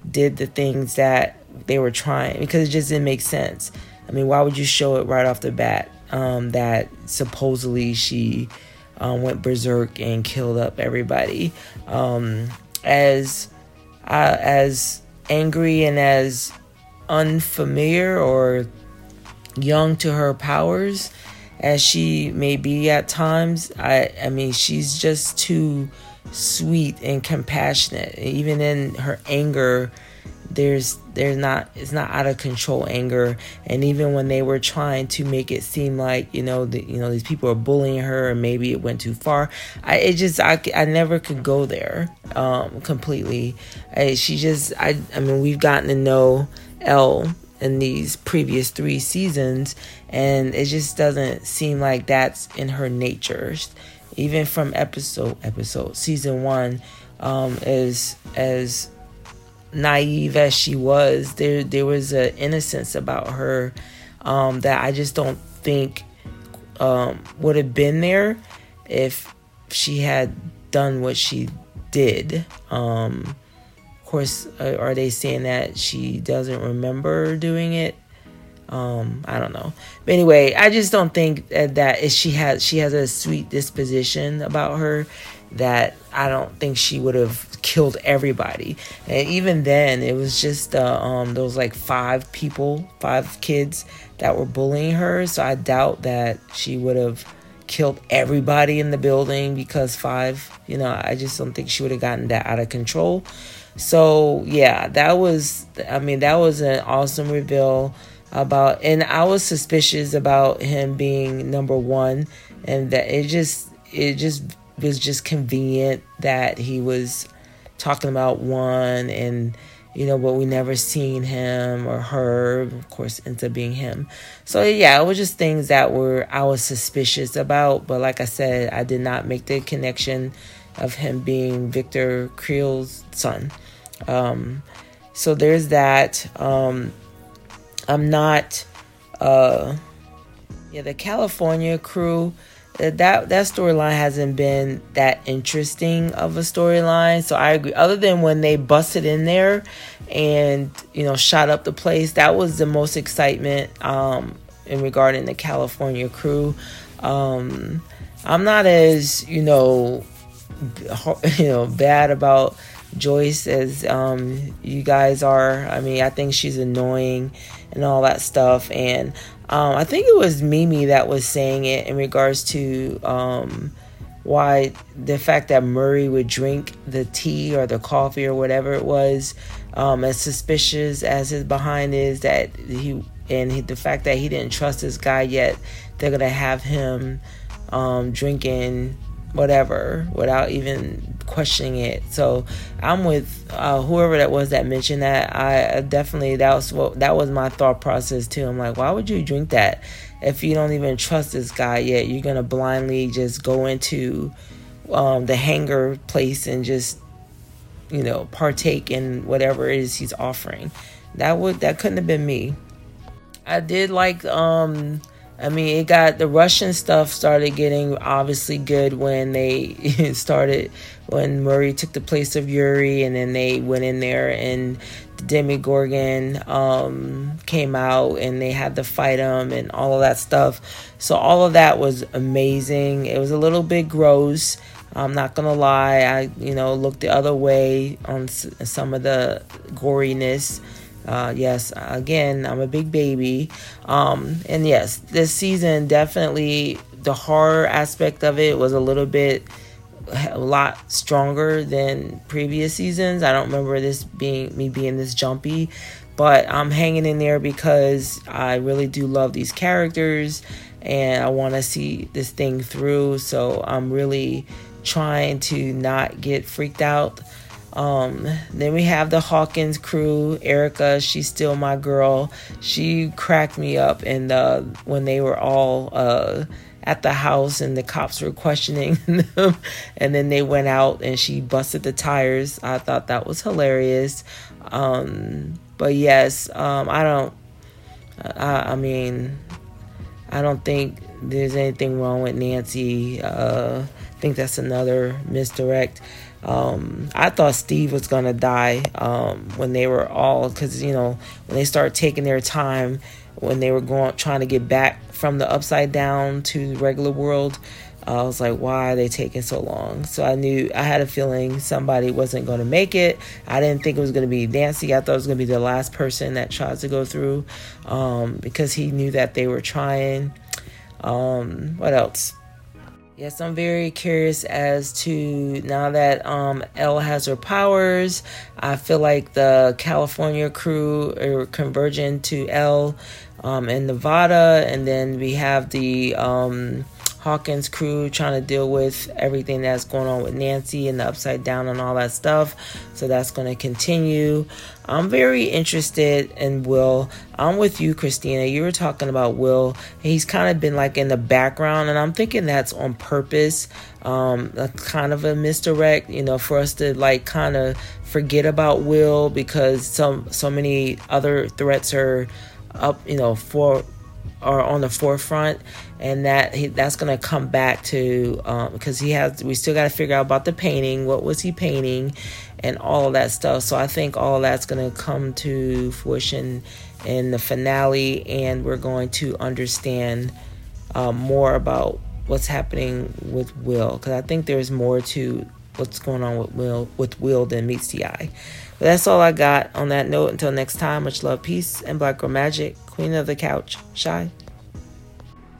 did the things that they were trying because it just didn't make sense. I mean, why would you show it right off the bat um, that supposedly she um, went berserk and killed up everybody? Um, as uh, as angry and as unfamiliar or young to her powers as she may be at times, I I mean she's just too sweet and compassionate. Even in her anger, there's there's not it's not out of control anger. And even when they were trying to make it seem like you know the, you know these people are bullying her and maybe it went too far, I it just I, I never could go there um, completely. I, she just I I mean we've gotten to know El in these previous three seasons, and it just doesn't seem like that's in her nature. Even from episode episode season one, um, as as naive as she was, there there was an innocence about her um, that I just don't think um, would have been there if she had done what she did. Um, course, uh, are they saying that she doesn't remember doing it? Um, I don't know. But anyway, I just don't think that, that she has she has a sweet disposition about her that I don't think she would have killed everybody. And even then, it was just uh, um, those like five people, five kids that were bullying her. So I doubt that she would have killed everybody in the building because five. You know, I just don't think she would have gotten that out of control. So yeah, that was I mean that was an awesome reveal about and I was suspicious about him being number 1 and that it just it just was just convenient that he was talking about one and you know, but we never seen him or her. Of course, ends up being him. So yeah, it was just things that were I was suspicious about. But like I said, I did not make the connection of him being Victor Creel's son. Um, so there's that. Um, I'm not. Uh, yeah, the California crew that that storyline hasn't been that interesting of a storyline. So I agree. Other than when they busted in there and you know shot up the place, that was the most excitement um, in regarding the California crew. Um, I'm not as you know you know bad about Joyce as um, you guys are. I mean, I think she's annoying and all that stuff, and um, I think it was Mimi that was saying it in regards to um, why the fact that Murray would drink the tea or the coffee or whatever it was, um, as suspicious as his behind is, that he and he, the fact that he didn't trust this guy yet, they're gonna have him um, drinking whatever without even questioning it. So I'm with uh, whoever that was that mentioned that. I definitely that was what that was my thought process too. I'm like, why would you drink that if you don't even trust this guy yet? You're gonna blindly just go into um, the hangar place and just you know partake in whatever it is he's offering. That would that couldn't have been me. I did like um I mean, it got the Russian stuff started getting obviously good when they started when Murray took the place of Yuri, and then they went in there and the Demogorgon um, came out and they had to fight him and all of that stuff. So all of that was amazing. It was a little bit gross. I'm not gonna lie. I you know looked the other way on some of the goriness uh, yes, again, I'm a big baby. Um, and yes, this season definitely the horror aspect of it was a little bit a lot stronger than previous seasons. I don't remember this being me being this jumpy, but I'm hanging in there because I really do love these characters and I want to see this thing through. So I'm really trying to not get freaked out um, then we have the Hawkins crew. Erica, she's still my girl. She cracked me up, and uh, when they were all uh, at the house and the cops were questioning them, and then they went out and she busted the tires. I thought that was hilarious. Um, but yes, um, I don't. I, I, mean, I don't think there's anything wrong with Nancy. Uh, I think that's another misdirect. Um, I thought Steve was gonna die um, when they were all because you know when they start taking their time when they were going trying to get back from the upside down to the regular world. I was like, why are they taking so long? So I knew I had a feeling somebody wasn't going to make it. I didn't think it was going to be Nancy. I thought it was going to be the last person that tries to go through um, because he knew that they were trying. Um, what else? Yes, I'm very curious as to now that um, El has her powers. I feel like the California crew are converging to El um, in Nevada, and then we have the um, Hawkins crew trying to deal with everything that's going on with Nancy and the upside down and all that stuff. So that's going to continue. I'm very interested in Will. I'm with you, Christina. You were talking about Will. He's kind of been like in the background, and I'm thinking that's on purpose. Um, kind of a misdirect, you know, for us to like kind of forget about Will because some so many other threats are up, you know, for are on the forefront and that he, that's going to come back to um, because he has we still got to figure out about the painting what was he painting and all that stuff. So i think all that's going to come to fruition in the finale and we're going to understand um, more about what's happening with will because i think there's more to what's going on with will with will than meets the eye but that's all i got on that note until next time much love peace and black girl magic queen of the couch shy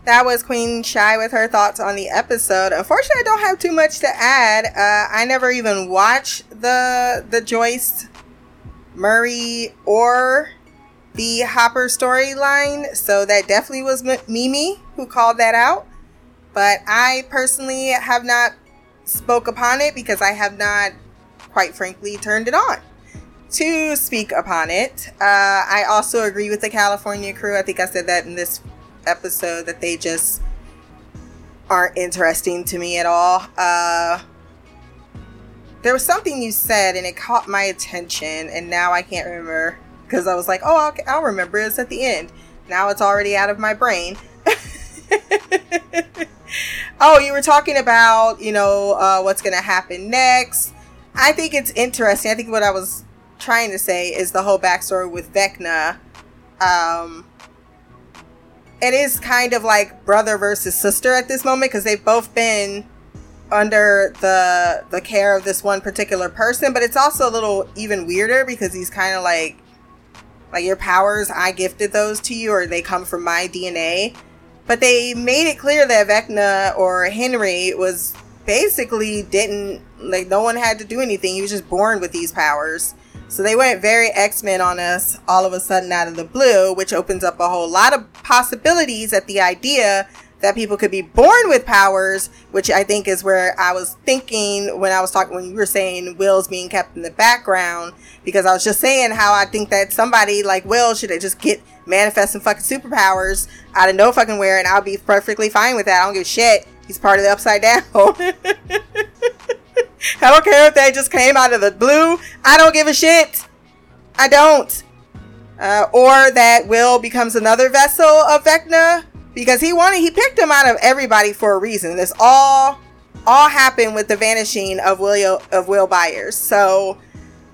that was Queen Shy with her thoughts on the episode. Unfortunately, I don't have too much to add. Uh, I never even watched the the Joyce Murray or the Hopper storyline, so that definitely was Mimi who called that out. But I personally have not spoke upon it because I have not, quite frankly, turned it on. To speak upon it. Uh, I also agree with the California crew. I think I said that in this episode that they just aren't interesting to me at all. Uh, there was something you said and it caught my attention, and now I can't remember because I was like, oh, I'll, I'll remember it's at the end. Now it's already out of my brain. oh, you were talking about, you know, uh, what's going to happen next. I think it's interesting. I think what I was trying to say is the whole backstory with Vecna. Um, it is kind of like brother versus sister at this moment because they've both been under the the care of this one particular person but it's also a little even weirder because he's kind of like like your powers i gifted those to you or they come from my dna but they made it clear that vecna or henry was basically didn't like no one had to do anything. He was just born with these powers so they went very X-Men on us all of a sudden out of the blue, which opens up a whole lot of possibilities at the idea that people could be born with powers, which I think is where I was thinking when I was talking, when you were saying Will's being kept in the background, because I was just saying how I think that somebody like Will should just get manifest some fucking superpowers out of no fucking where, and I'll be perfectly fine with that. I don't give a shit. He's part of the upside down. I don't care if they just came out of the blue. I don't give a shit. I don't. Uh, or that Will becomes another vessel of Vecna because he wanted he picked him out of everybody for a reason. This all all happened with the vanishing of Will of Will Byers. So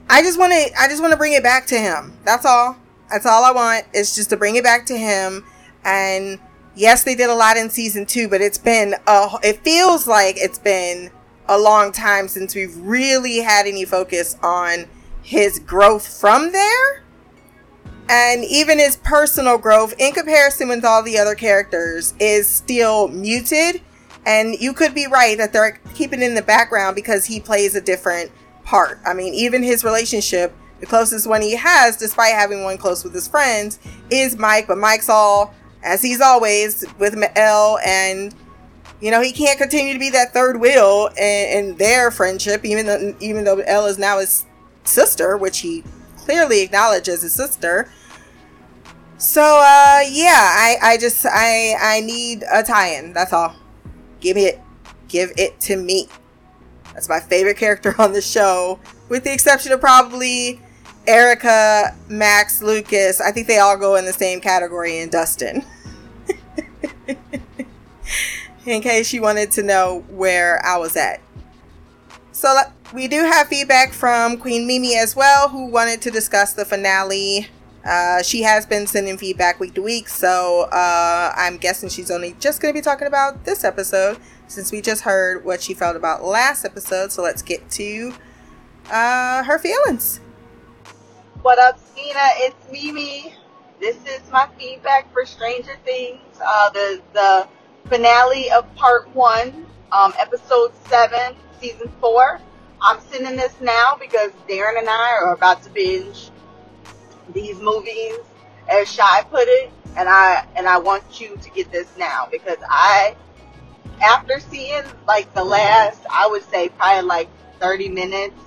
I just want to I just want to bring it back to him. That's all. That's all I want is just to bring it back to him. And yes, they did a lot in season two, but it's been a, it feels like it's been a long time since we've really had any focus on his growth from there. And even his personal growth, in comparison with all the other characters, is still muted. And you could be right that they're keeping in the background because he plays a different part. I mean, even his relationship, the closest one he has, despite having one close with his friends, is Mike. But Mike's all, as he's always, with El and you know, he can't continue to be that third wheel in, in their friendship, even though even though El is now his sister, which he clearly acknowledges his sister. So uh yeah, I, I just I I need a tie-in. That's all. Give it give it to me. That's my favorite character on the show, with the exception of probably Erica, Max, Lucas. I think they all go in the same category and Dustin. in case you wanted to know where I was at. So we do have feedback from Queen Mimi as well, who wanted to discuss the finale. Uh, she has been sending feedback week to week, so uh, I'm guessing she's only just going to be talking about this episode since we just heard what she felt about last episode. So let's get to uh, her feelings. What up, Stina? It's Mimi. This is my feedback for Stranger Things. Uh, the the finale of part one, um, episode seven, season four. I'm sending this now because Darren and I are about to binge these movies, as Shy put it, and I and I want you to get this now because I, after seeing like the last, I would say probably like 30 minutes,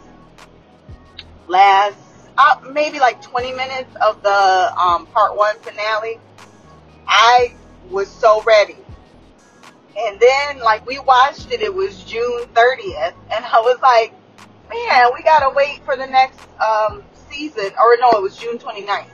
last uh, maybe like 20 minutes of the um, part one finale, I was so ready and then, like, we watched it, it was June 30th, and I was like, man, we gotta wait for the next um, season. Or no, it was June 29th.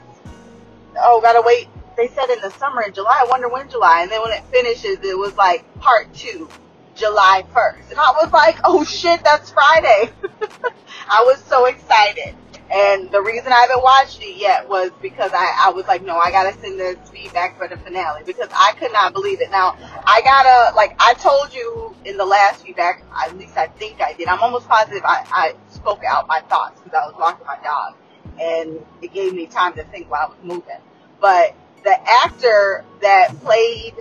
Oh, gotta wait. They said in the summer in July. I wonder when July. And then when it finishes, it was like part two, July 1st. And I was like, oh shit, that's Friday. I was so excited. And the reason I haven't watched it yet was because I, I was like, no, I gotta send this feedback for the finale because I could not believe it. Now, I gotta, like, I told you in the last feedback, at least I think I did. I'm almost positive I, I spoke out my thoughts because I was walking my dog and it gave me time to think while I was moving. But the actor that played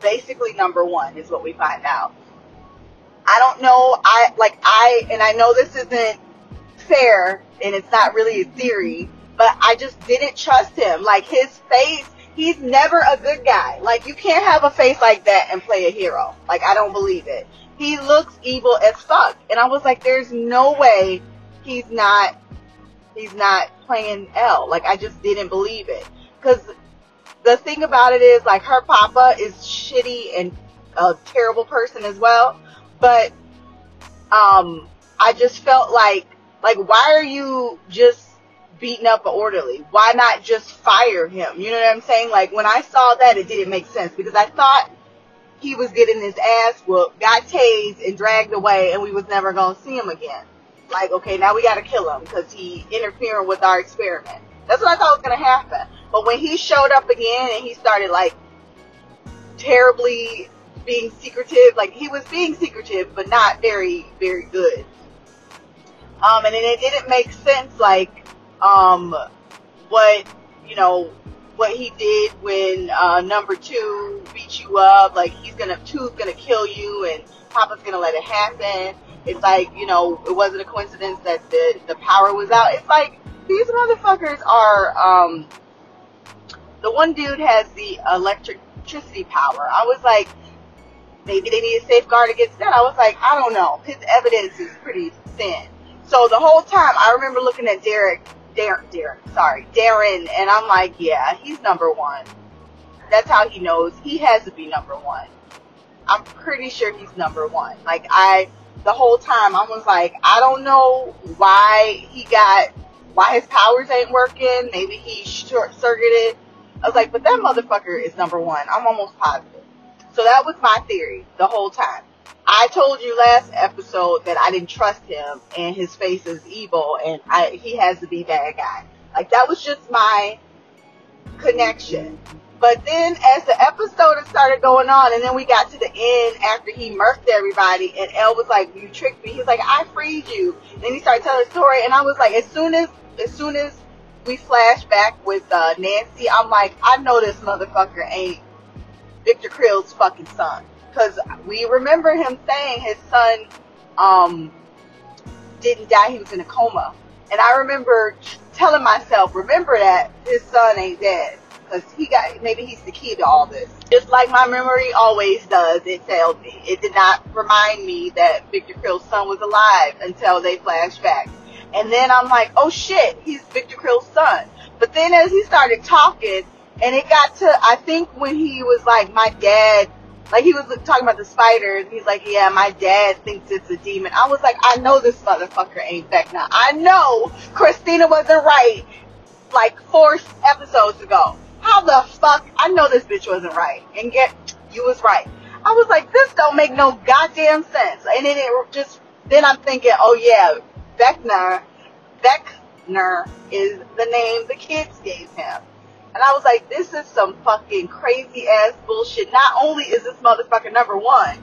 basically number one is what we find out. I don't know, I, like, I, and I know this isn't fair and it's not really a theory, but I just didn't trust him. Like his face, he's never a good guy. Like you can't have a face like that and play a hero. Like I don't believe it. He looks evil as fuck. And I was like, there's no way he's not he's not playing El. Like I just didn't believe it. Cause the thing about it is like her papa is shitty and a terrible person as well. But um I just felt like like why are you just beating up an orderly? Why not just fire him? You know what I'm saying? Like when I saw that it didn't make sense because I thought he was getting his ass whooped, got tased and dragged away and we was never gonna see him again. Like, okay, now we gotta kill him because he interfering with our experiment. That's what I thought was gonna happen. But when he showed up again and he started like terribly being secretive, like he was being secretive, but not very, very good. Um, and it didn't make sense, like, um, what, you know, what he did when, uh, number two beat you up, like he's gonna, two's gonna kill you and Papa's gonna let it happen. It's like, you know, it wasn't a coincidence that the, the power was out. It's like, these motherfuckers are, um, the one dude has the electricity power. I was like, maybe they need a safeguard against that. I was like, I don't know. His evidence is pretty thin. So the whole time I remember looking at Derek, Darren, Darren, sorry, Darren, and I'm like, yeah, he's number one. That's how he knows he has to be number one. I'm pretty sure he's number one. Like I, the whole time I was like, I don't know why he got, why his powers ain't working. Maybe he short circuited. I was like, but that motherfucker is number one. I'm almost positive. So that was my theory the whole time. I told you last episode that I didn't trust him and his face is evil and I, he has to be bad guy. Like that was just my connection. But then as the episode started going on and then we got to the end after he murked everybody and El was like, you tricked me. He's like, I freed you. And then he started telling the story and I was like, as soon as, as soon as we flash back with uh, Nancy, I'm like, I know this motherfucker ain't Victor Creel's fucking son. Cause we remember him saying his son, um, didn't die, he was in a coma. And I remember telling myself, remember that his son ain't dead. Cause he got, maybe he's the key to all this. Just like my memory always does, it failed me. It did not remind me that Victor Creel's son was alive until they flashed back. And then I'm like, oh shit, he's Victor Creel's son. But then as he started talking, and it got to, I think when he was like, my dad, like he was talking about the spiders, he's like, yeah, my dad thinks it's a demon. I was like, I know this motherfucker ain't Vecna. I know Christina wasn't right like four episodes ago. How the fuck? I know this bitch wasn't right. And get, you was right. I was like, this don't make no goddamn sense. And then it just, then I'm thinking, oh yeah, Vecna, Vecna is the name the kids gave him. And I was like, this is some fucking crazy ass bullshit. Not only is this motherfucker number one,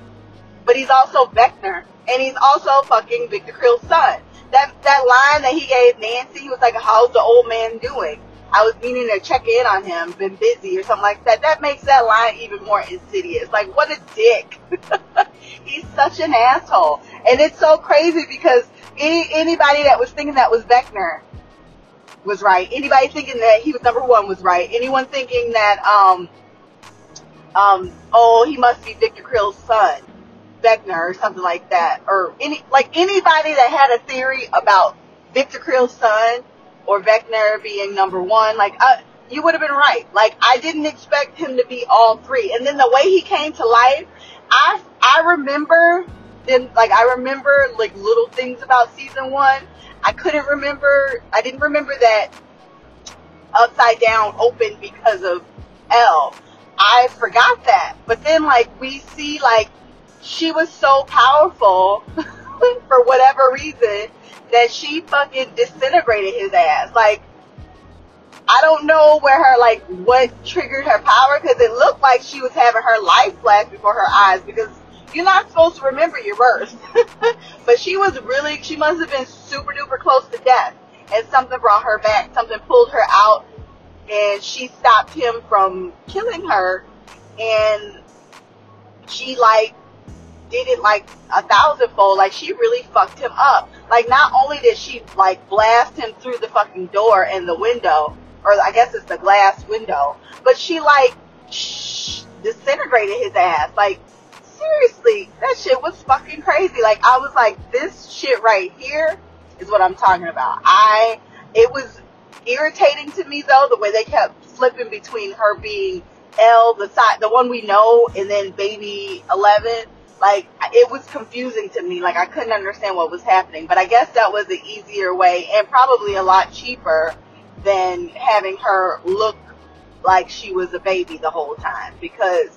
but he's also Vecna. and he's also fucking Victor Creel's son. That that line that he gave Nancy, he was like, "How's the old man doing?" I was meaning to check in on him, been busy or something like that. That makes that line even more insidious. Like, what a dick. he's such an asshole, and it's so crazy because any anybody that was thinking that was Vecna was right. Anybody thinking that he was number one was right. Anyone thinking that um um oh he must be Victor Creel's son, Vecna or something like that, or any like anybody that had a theory about Victor Creel's son or Vecna being number one, like uh, you would have been right. Like I didn't expect him to be all three, and then the way he came to life, I I remember then like I remember like little things about season one I couldn't remember, I didn't remember that Upside Down open because of El. I forgot that. But then, like, we see, like, she was so powerful for whatever reason that she fucking disintegrated his ass. Like, I don't know where her, like, what triggered her power because it looked like she was having her life flash before her eyes because you're not supposed to remember your birth. but she was really, she must have been super duper close to death. And something brought her back. Something pulled her out. And she stopped him from killing her. And she like did it like a thousandfold. Like she really fucked him up. Like not only did she like blast him through the fucking door and the window, or I guess it's the glass window, but she like shh, disintegrated his ass. Like seriously, that shit was fucking crazy. Like I was like, this shit right here is what I'm talking about. I it was irritating to me though the way they kept flipping between her being El, the side, the one we know, and then baby Eleven. Like it was confusing to me. Like I couldn't understand what was happening. But I guess that was the easier way and probably a lot cheaper than having her look like she was a baby the whole time because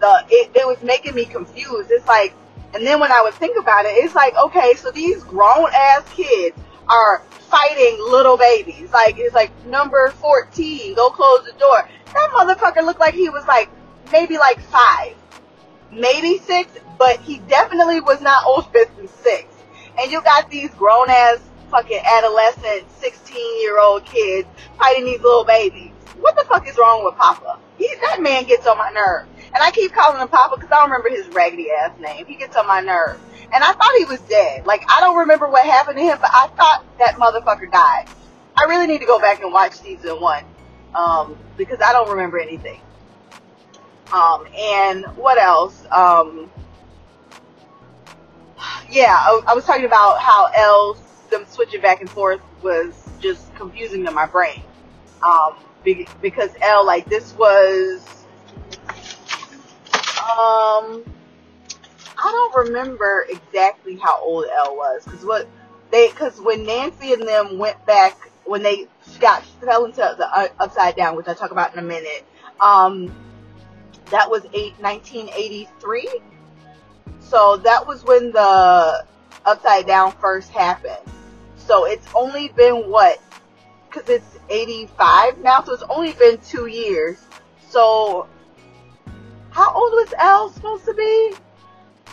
the it, it was making me confused. It's like, and then when I would think about it, it's like, okay, so these grown ass kids are fighting little babies. Like it's like number fourteen, go close the door. That motherfucker looked like he was like maybe like five, maybe six, but he definitely was not older than six. And you got these grown ass fucking adolescent, 16 year old kids fighting these little babies. What the fuck is wrong with Papa? He, that man gets on my nerve. And I keep calling him Papa because I don't remember his raggedy ass name. He gets on my nerves. And I thought he was dead. Like, I don't remember what happened to him, but I thought that motherfucker died. I really need to go back and watch season one. Um, because I don't remember anything. Um, and what else? Um, yeah, I, I was talking about how El's them switching back and forth was just confusing to my brain. Um, because L, like this was, um, I don't remember exactly how old El was, cause what they, cause when Nancy and them went back, when they got fell into the uh, upside down, which I talk about in a minute, um, that was eight, 1983. So that was when the upside down first happened. So it's only been what? Because it's 85 now, so it's only been two years. So how old was El supposed to be?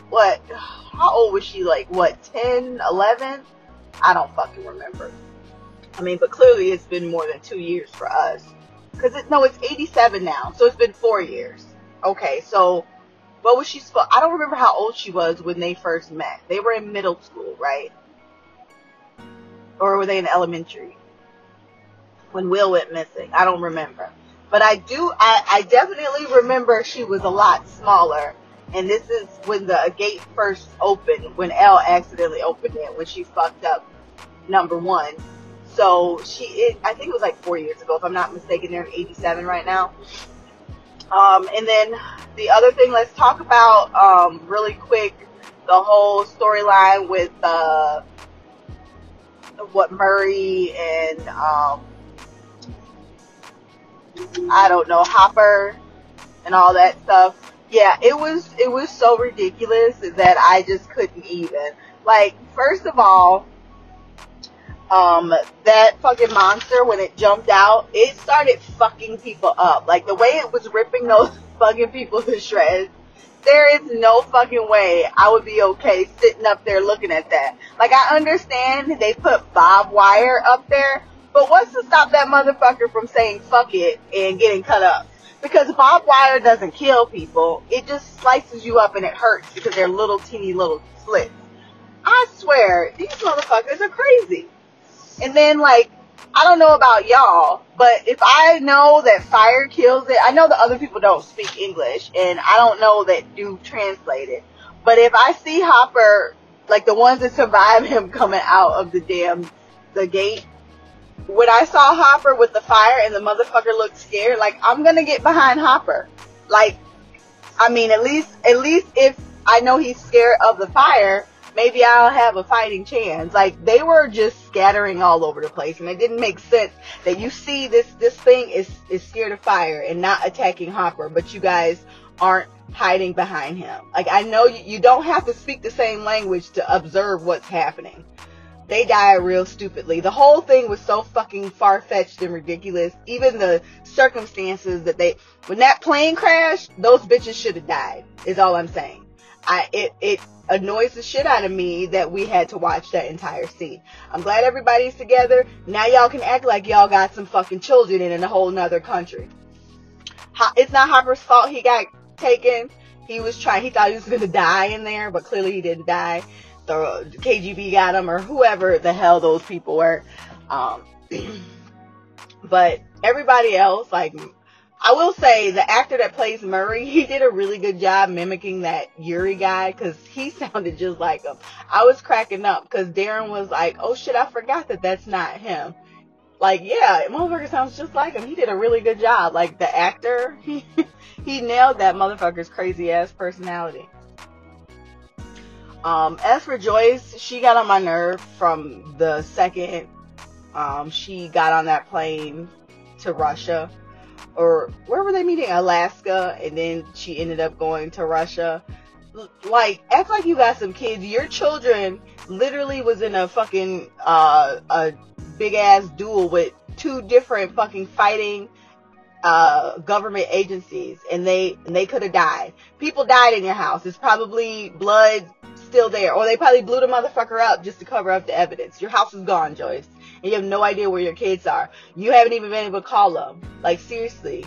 What? How old was she? Like what? 10, 11? I don't fucking remember. I mean, but clearly it's been more than two years for us. Cause it, no, it's 87 now, so it's been four years. Okay, so what was she supposed? I don't remember how old she was when they first met. They were in middle school, right? Or were they in elementary? When Will went missing, I don't remember. But I do, I, I definitely remember she was a lot smaller. And this is when the gate first opened, when El accidentally opened it, when she fucked up number one. So she, it, I think it was like four years ago, if I'm not mistaken. They're in 87 right now. Um, and then the other thing, let's talk about um, really quick the whole storyline with uh, what Murray and um, I don't know Hopper and all that stuff. Yeah, it was it was so ridiculous that I just couldn't even. Like, first of all, um, that fucking monster when it jumped out, it started fucking people up. Like the way it was ripping those fucking people to shreds. There is no fucking way I would be okay sitting up there looking at that. Like I understand they put Bob Wire up there, but what's to stop that motherfucker from saying fuck it and getting cut up? Because Bob Wire doesn't kill people. It just slices you up and it hurts because they're little teeny little slits. I swear, these motherfuckers are crazy. And then like, I don't know about y'all, but if I know that fire kills it, I know that other people don't speak English and I don't know that do translate it. But if I see Hopper, like the ones that survive him coming out of the damn, the gate, when I saw Hopper with the fire and the motherfucker looked scared, like I'm gonna get behind Hopper. Like, I mean, at least, at least if I know he's scared of the fire, maybe I'll have a fighting chance. Like they were just scattering all over the place, and it didn't make sense that you see this this thing is is scared of fire and not attacking Hopper, but you guys aren't hiding behind him. Like I know you, you don't have to speak the same language to observe what's happening. They die real stupidly. The whole thing was so fucking far fetched and ridiculous. Even the circumstances that they when that plane crashed, those bitches should have died. Is all I'm saying. I it it annoys the shit out of me that we had to watch that entire scene. I'm glad everybody's together. Now y'all can act like y'all got some fucking children in, in a whole nother country. It's not Hopper's fault he got taken. He was trying, he thought he was gonna die in there, but clearly he didn't die. The KGB got him or whoever the hell those people were. Um, but everybody else, like I will say the actor that plays Murray, he did a really good job mimicking that Yuri guy because he sounded just like him. I was cracking up because Darren was like, "Oh shit, I forgot that that's not him." like, yeah, motherfucker sounds just like him. He did a really good job. Like the actor, he he nailed that motherfucker's crazy ass personality. Um, as for Joyce, she got on my nerve from the second um, she got on that plane to Russia. Or where were they meeting? Alaska, and then she ended up going to Russia. Like, act like you got some kids. Your children literally was in a fucking uh, a big ass duel with two different fucking fighting uh, government agencies, and they and they could have died. People died in your house. It's probably blood still there, or they probably blew the motherfucker up just to cover up the evidence. Your house is gone, Joyce, and you have no idea where your kids are. You haven't even been able to call them. Like seriously,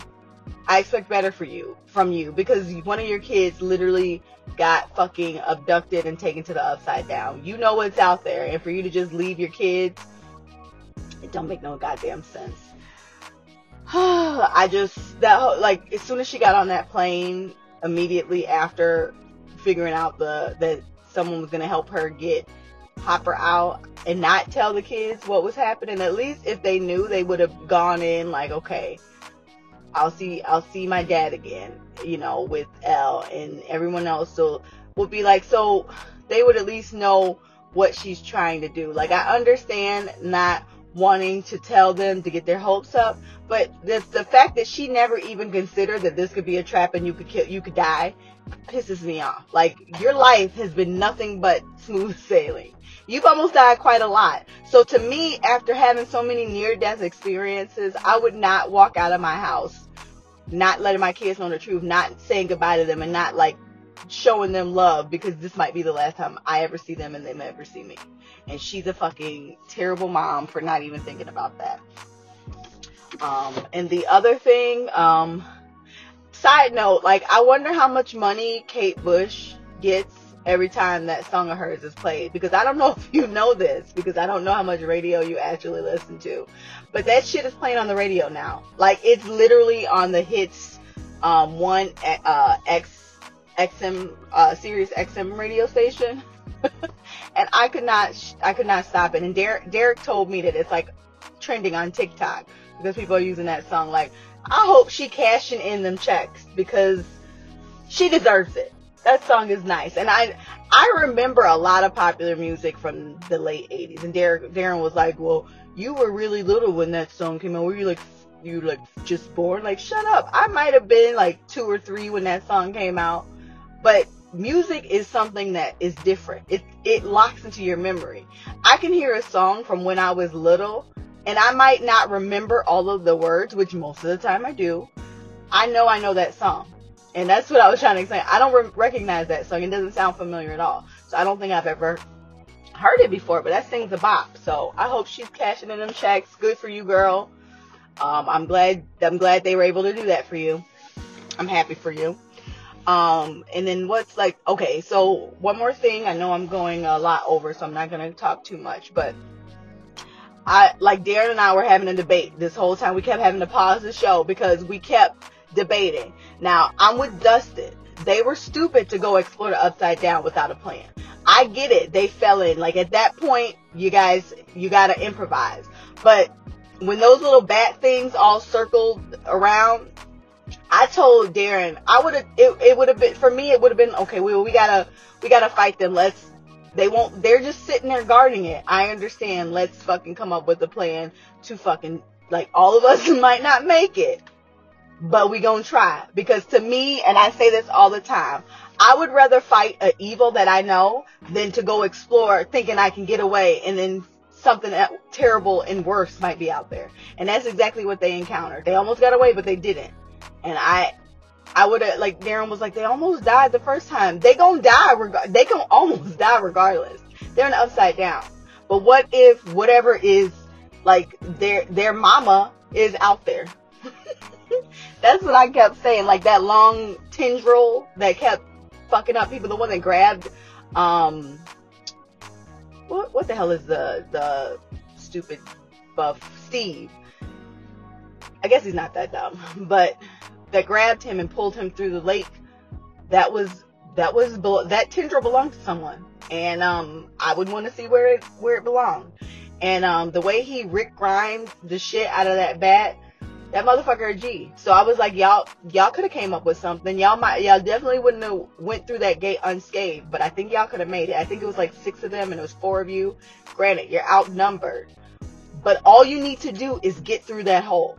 I expect better for you from you because one of your kids literally got fucking abducted and taken to the upside down. You know what's out there, and for you to just leave your kids, it don't make no goddamn sense. I just that whole, like as soon as she got on that plane, immediately after figuring out the that someone was gonna help her get Hopper out and not tell the kids what was happening. At least if they knew, they would have gone in like, okay, I'll see, I'll see my dad again, you know, with El and everyone else. So would be like, so they would at least know what she's trying to do. Like I understand not wanting to tell them to get their hopes up, but the the fact that she never even considered that this could be a trap and you could kill, you could die pisses me off. Like your life has been nothing but smooth sailing. You've almost died quite a lot. So to me, after having so many near death experiences, I would not walk out of my house, not letting my kids know the truth, not saying goodbye to them and not like showing them love because this might be the last time I ever see them and they may ever see me. And she's a fucking terrible mom for not even thinking about that. Um, and the other thing, um, side note, like I wonder how much money Kate Bush gets every time that song of hers is played because I don't know if you know this because I don't know how much radio you actually listen to, but that shit is playing on the radio now. Like it's literally on the hits um, one uh, X XM uh, Sirius XM radio station, and I could not I could not stop it. And Derek Derek told me that it's like trending on TikTok because people are using that song. Like I hope she cashing in them checks because she deserves it. That song is nice, and I I remember a lot of popular music from the late '80s. And Derek Darren was like, "Well, you were really little when that song came out. Were you like you like just born? Like shut up. I might have been like two or three when that song came out, but music is something that is different. It it locks into your memory. I can hear a song from when I was little and I might not remember all of the words, which most of the time I do. I know I know that song. And that's what I was trying to explain. I don't re- recognize that song. It doesn't sound familiar at all. So I don't think I've ever heard it before, but that sings a bop. So I hope she's cashing in them checks. Good for you, girl. Um, I'm glad, I'm glad they were able to do that for you. I'm happy for you. Um, and then what's like, okay, so one more thing. I know I'm going a lot over, so I'm not going to talk too much, but I like Darren and I were having a debate this whole time. We kept having to pause the show because we kept debating. Now I'm with Dustin. They were stupid to go explore the upside down without a plan. I get it. They fell in. Like at that point, you guys, you gotta improvise. But when those little bat things all circled around, I told Darren, I would have, it, it would have been, for me, it would have been, okay, we, we gotta, we gotta fight them. Let's, they won't, they're just sitting there guarding it. I understand. Let's fucking come up with a plan to fucking, like, all of us might not make it, but we gonna try. Because to me, and I say this all the time, I would rather fight an evil that I know than to go explore thinking I can get away and then something terrible and worse might be out there. And that's exactly what they encountered. They almost got away, but they didn't. And I, I would have like Darren was like they almost died the first time. They gonna die. Reg- they gonna almost die regardless. They're the upside down. But what if whatever is like their their mama is out there? That's what I kept saying. Like that long tendril that kept fucking up people. The one that grabbed um what what the hell is the the stupid buff Steve? I guess he's not that dumb, but that grabbed him and pulled him through the lake, that was that was that tendril belonged to someone, and um, I would want to see where it where it belonged. And um, the way he Rick Grimes the shit out of that bat, that motherfucker a G. So I was like, y'all, y'all could have came up with something. Y'all might, y'all definitely wouldn't have went through that gate unscathed. But I think y'all could have made it. I think it was like six of them, and it was four of you. Granted, you're outnumbered, but all you need to do is get through that hole.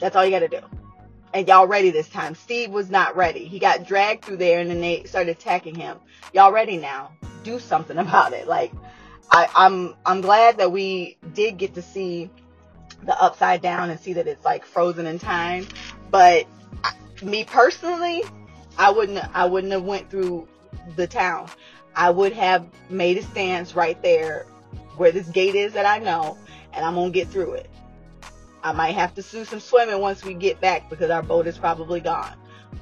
That's all you got to do. And y'all ready this time. Steve was not ready. He got dragged through there, and then they started attacking him. Y'all ready now? Do something about it. Like, I, I'm, I'm glad that we did get to see the upside down and see that it's like frozen in time. But me personally, I wouldn't I wouldn't have went through the town. I would have made a stance right there where this gate is that I know and I'm gonna get through it. I might have to do some swimming once we get back because our boat is probably gone.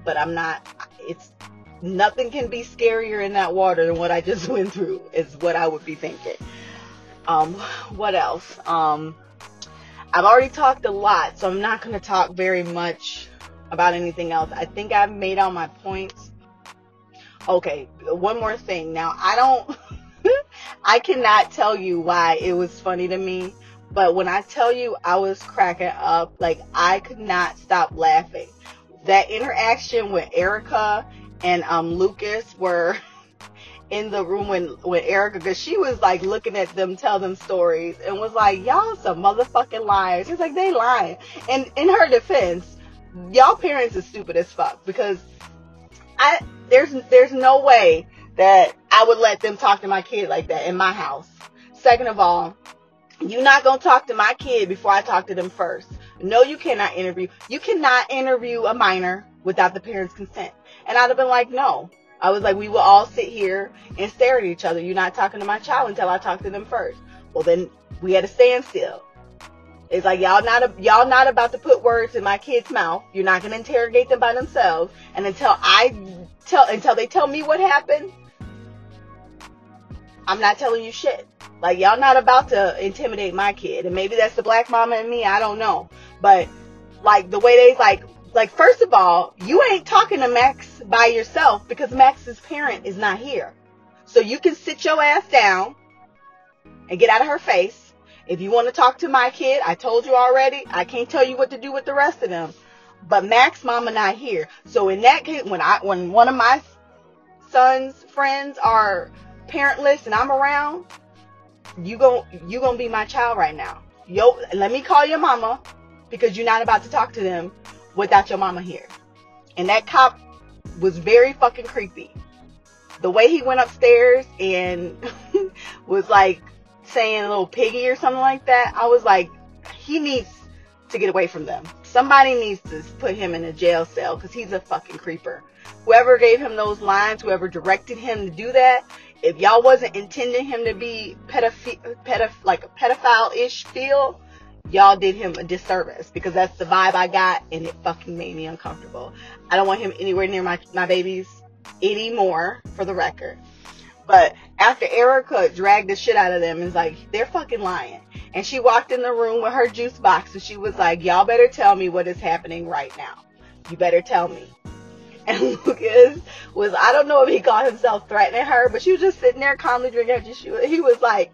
But I'm not it's nothing can be scarier in that water than what I just went through is what I would be thinking. Um what else? Um I've already talked a lot, so I'm not going to talk very much about anything else. I think I've made all my points. Okay, one more thing. Now, I don't, I cannot tell you why it was funny to me, but when I tell you I was cracking up, like I could not stop laughing. That interaction with Erica and um Lucas were in the room when when Erica, because she was like looking at them tell them stories and was like, "Y'all some motherfucking liars." She's like, "They lying." And in her defense, y'all parents are stupid as fuck because I there's there's no way that I would let them talk to my kid like that in my house. Second of all, you're not gonna talk to my kid before I talk to them first. No, you cannot interview. You cannot interview a minor without the parents' consent. And I'd have been like, no, I was like, we will all sit here and stare at each other. You're not talking to my child until I talk to them first. Well, then we had a standstill. It's like y'all not a, y'all not about to put words in my kid's mouth. You're not gonna interrogate them by themselves. And until I tell until they tell me what happened, I'm not telling you shit. Like y'all not about to intimidate my kid. And maybe that's the black mama in me. I don't know. But like the way they like like first of all, you ain't talking to Max by yourself because Max's parent is not here. So you can sit your ass down and get out of her face. If you want to talk to my kid, I told you already, I can't tell you what to do with the rest of them. But Max mama not here. So in that case, when I when one of my son's friends are parentless and I'm around, you gon' you gonna be my child right now. Yo, let me call your mama because you're not about to talk to them without your mama here. And that cop was very fucking creepy. The way he went upstairs and was like saying a little piggy or something like that, I was like, he needs to get away from them. Somebody needs to put him in a jail cell because he's a fucking creeper. Whoever gave him those lines, whoever directed him to do that, if y'all wasn't intending him to be pedoph- pedoph- like a pedophile-ish feel, y'all did him a disservice because that's the vibe I got and it fucking made me uncomfortable. I don't want him anywhere near my, my babies anymore for the record. But after Erica dragged the shit out of them and was like, they're fucking lying. And she walked in the room with her juice box and she was like, y'all better tell me what is happening right now. You better tell me. And Lucas was, I don't know if he called himself threatening her, but she was just sitting there calmly drinking her juice. He was like,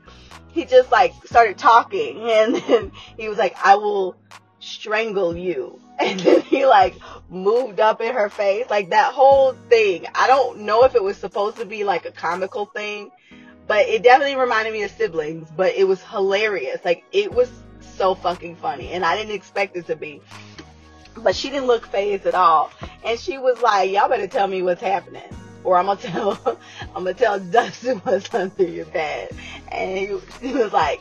he just like started talking and then he was like, I will strangle you. And then he like moved up in her face. Like that whole thing. I don't know if it was supposed to be like a comical thing, but it definitely reminded me of siblings, but it was hilarious. Like it was so fucking funny and I didn't expect it to be. But she didn't look phased at all. And she was like, y'all better tell me what's happening or I'm gonna tell I'm gonna tell Dustin what's under your bed. And he, he was like,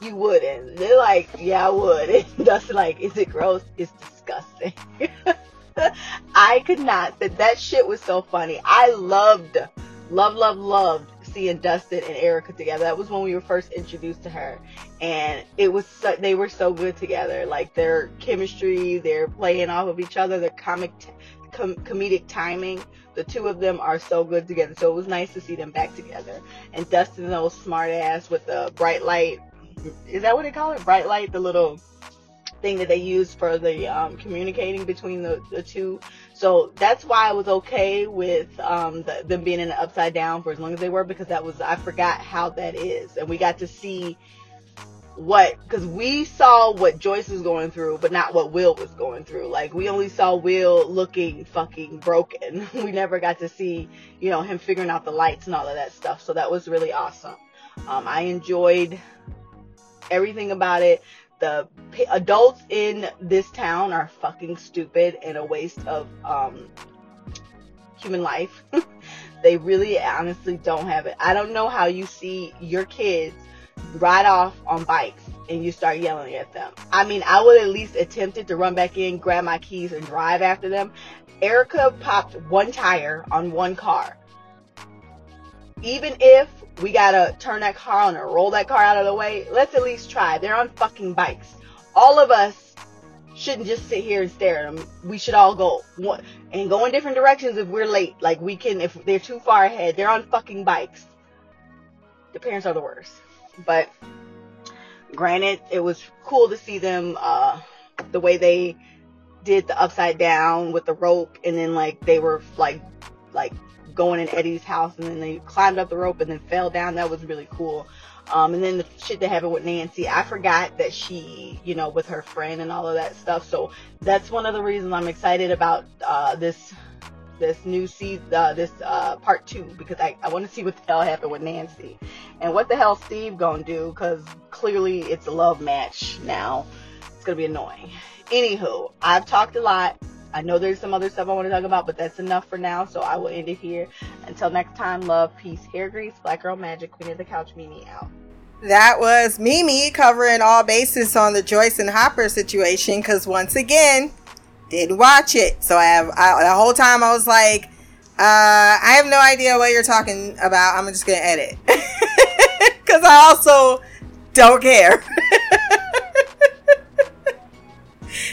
You wouldn't. They're like, Yeah, I would. And Dustin like, Is it gross? It's disgusting. I could not. That that shit was so funny. I loved, love, love, loved seeing Dustin and Erica together. That was when we were first introduced to her, and it was so, they were so good together. Like their chemistry, they're playing off of each other, their comic, com- comedic timing the two of them are so good together. So it was nice to see them back together. And Dustin, old smart ass with the bright light. Is that what they call it? Bright light, the little thing that they use for the um, communicating between the, the two. So that's why I was okay with um, the, them being in the upside down for as long as they were because that was I forgot how that is, and we got to see what because we saw what Joyce was going through, but not what Will was going through. Like we only saw Will looking fucking broken. we never got to see you know him figuring out the lights and all of that stuff. So that was really awesome. Um, I enjoyed everything about it. The adults in this town are fucking stupid and a waste of um, human life. they really honestly don't have it. I don't know how you see your kids ride off on bikes and you start yelling at them. I mean, I would at least attempted to run back in, grab my keys, and drive after them. Erica popped one tire on one car. Even if we gotta turn that car on or roll that car out of the way, let's at least try. They're on fucking bikes. All of us shouldn't just sit here and stare at them. We should all go and go in different directions if we're late. Like we can, if they're too far ahead, they're on fucking bikes. The parents are the worst. But granted, it was cool to see them uh, the way they did the upside down with the rope, and then like they were like like going in Eddie's house, and then they climbed up the rope and then fell down. That was really cool. Um, and then the shit that happened with Nancy, I forgot that she, you know, with her friend and all of that stuff. So that's one of the reasons I'm excited about uh, this this new season, uh, this uh, part two, because I, I want to see what the hell happened with Nancy, and what the hell Steve gonna do, because clearly it's a love match now. It's gonna be annoying. Anywho, I've talked a lot. I know there's some other stuff I want to talk about, but that's enough for now. So I will end it here. Until next time, love, peace, hair grease, black girl magic, queen of the couch, Mimi out. That was Mimi covering all bases on the Joyce and Hopper situation. Because once again, didn't watch it, so I have I, the whole time I was like, uh, I have no idea what you're talking about. I'm just gonna edit because I also don't care.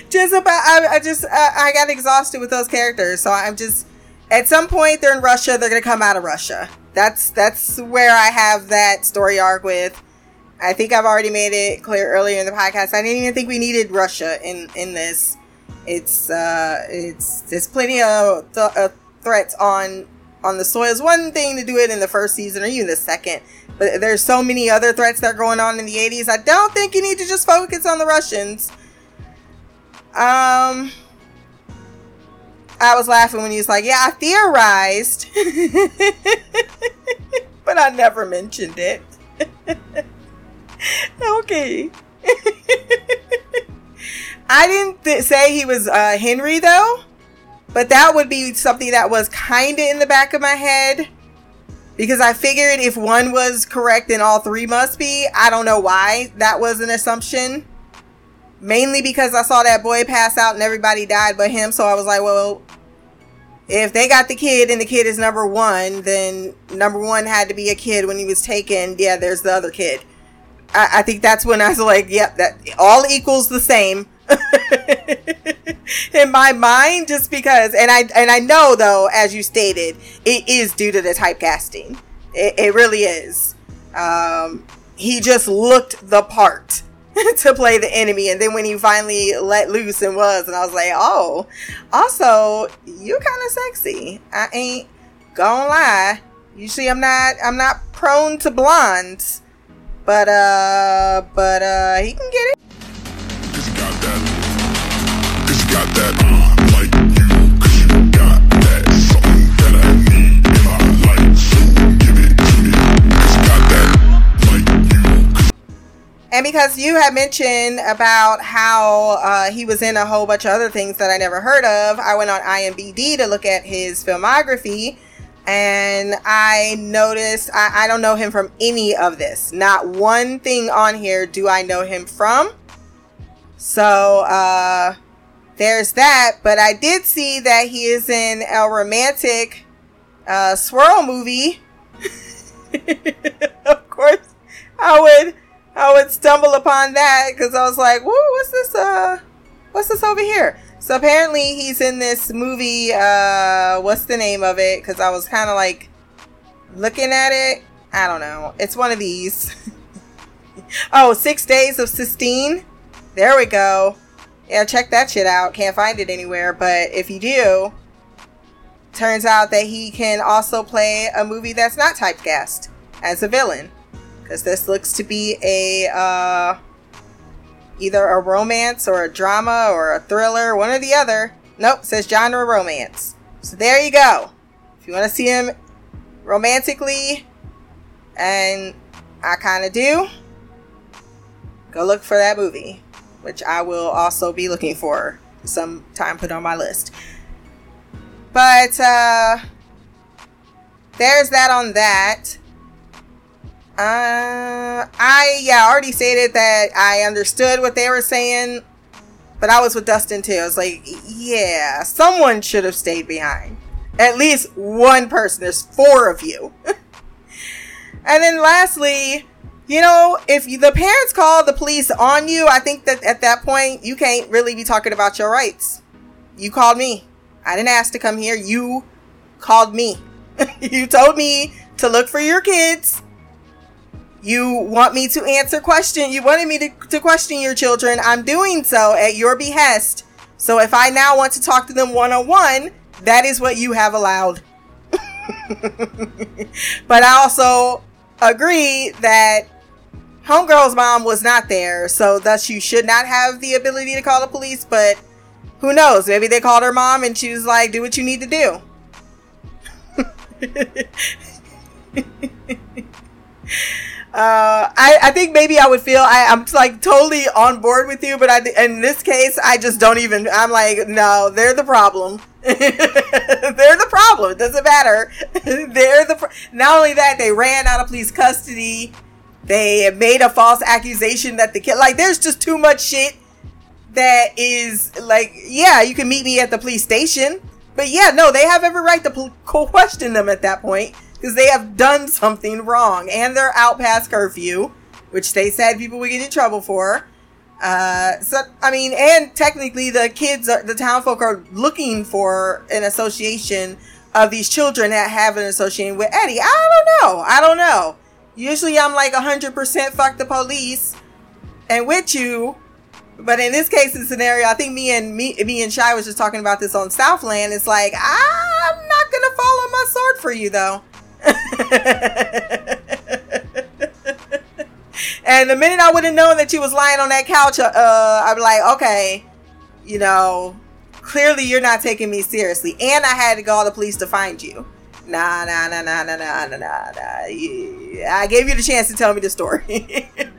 just about I, I just I, I got exhausted with those characters, so I'm just at some point they're in Russia. They're gonna come out of Russia. That's that's where I have that story arc with. I think I've already made it clear earlier in the podcast. I didn't even think we needed Russia in in this. It's uh, it's there's plenty of th- uh, threats on on the soil. It's one thing to do it in the first season or even the second, but there's so many other threats that are going on in the 80s. I don't think you need to just focus on the Russians. Um, I was laughing when he was like, "Yeah, I theorized, but I never mentioned it." okay. I didn't th- say he was uh, Henry though, but that would be something that was kind of in the back of my head because I figured if one was correct, then all three must be. I don't know why that was an assumption. Mainly because I saw that boy pass out and everybody died but him, so I was like, well, if they got the kid and the kid is number one, then number one had to be a kid when he was taken. Yeah, there's the other kid. I, I think that's when I was like, yep, that all equals the same. in my mind just because and i and i know though as you stated it is due to the typecasting it, it really is um he just looked the part to play the enemy and then when he finally let loose and was and i was like oh also you kind of sexy. I ain't gonna lie. Usually i'm not i'm not prone to blondes but uh but uh he can get it. Cause he got that. Uh, like And because you had mentioned about how uh, he was in a whole bunch of other things that I never heard of, I went on IMDb to look at his filmography and I noticed I, I don't know him from any of this. Not one thing on here do I know him from. So, uh, there's that. But I did see that he is in a romantic uh, swirl movie. of course, I would I would stumble upon that because I was like, "Whoa, what's this? Uh, what's this over here?" So apparently, he's in this movie. Uh, what's the name of it? Because I was kind of like looking at it. I don't know. It's one of these. oh, Six Days of Sistine. There we go. Yeah, check that shit out. Can't find it anywhere, but if you do, turns out that he can also play a movie that's not typecast as a villain. Because this looks to be a uh, either a romance or a drama or a thriller, one or the other. Nope, says genre romance. So there you go. If you want to see him romantically, and I kind of do, go look for that movie, which I will also be looking for some time put on my list. But uh, there's that on that. Uh, I yeah, already stated that I understood what they were saying, but I was with Dustin too. I was like, yeah, someone should have stayed behind. At least one person. There's four of you. and then lastly, you know, if the parents call the police on you, I think that at that point you can't really be talking about your rights. You called me. I didn't ask to come here. You called me. you told me to look for your kids you want me to answer question you wanted me to, to question your children i'm doing so at your behest. So if i now want to talk to them one-on-one that is what you have allowed. But i also agree that homegirl's mom was not there so thus you should not have the ability to call the police but who knows? Maybe they called her mom and she was like do what you need to do Uh, I, I think maybe I would feel I, I'm like totally on board with you, but I, in this case, I just don't even. I'm like, no, they're the problem. they're the problem. It doesn't matter. they're the. Pro- Not only that, they ran out of police custody. They made a false accusation that the kid. Like, there's just too much shit that is like, yeah, you can meet me at the police station, but yeah, no, they have every right to pl- question them at that point because they have done something wrong and they're out past curfew, which they said people would get in trouble for. Uh, so I mean, and technically, the kids, are, the town folk are looking for an association of these children that have an association with Eddie. I don't know. I don't know. Usually, I'm like hundred percent fuck the police and with you. But in this case, the scenario, I think me and me, me and Shy was just talking about this on Southland. It's like I'm not gonna follow my sword for you, though. and the minute I would have known that you was lying on that couch, uh, I'd be like, okay, you know, clearly you're not taking me seriously. And I had to call the police to find you. Nah, nah, nah, nah, nah, nah, nah, nah. Yeah, I gave you the chance to tell me the story.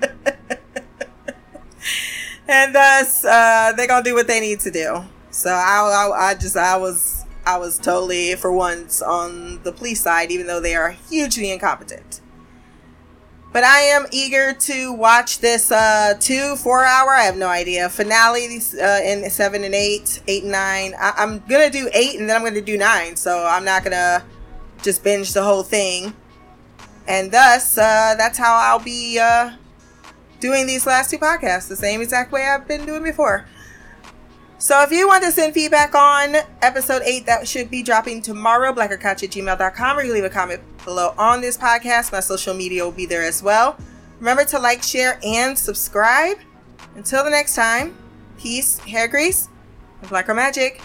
and thus, uh, they're gonna do what they need to do. So I, I, I just, I was I was totally, for once, on the police side, even though they are hugely incompetent. But I am eager to watch this uh, two, four hour, I have no idea, finale uh, in seven and eight, eight and nine. I- I'm going to do eight and then I'm going to do nine. So I'm not going to just binge the whole thing. And thus, uh, that's how I'll be uh, doing these last two podcasts, the same exact way I've been doing before. So if you want to send feedback on episode 8, that should be dropping tomorrow, blackercouch at gmail.com, or you leave a comment below on this podcast. My social media will be there as well. Remember to like, share, and subscribe. Until the next time, peace, hair grease, and blacker magic.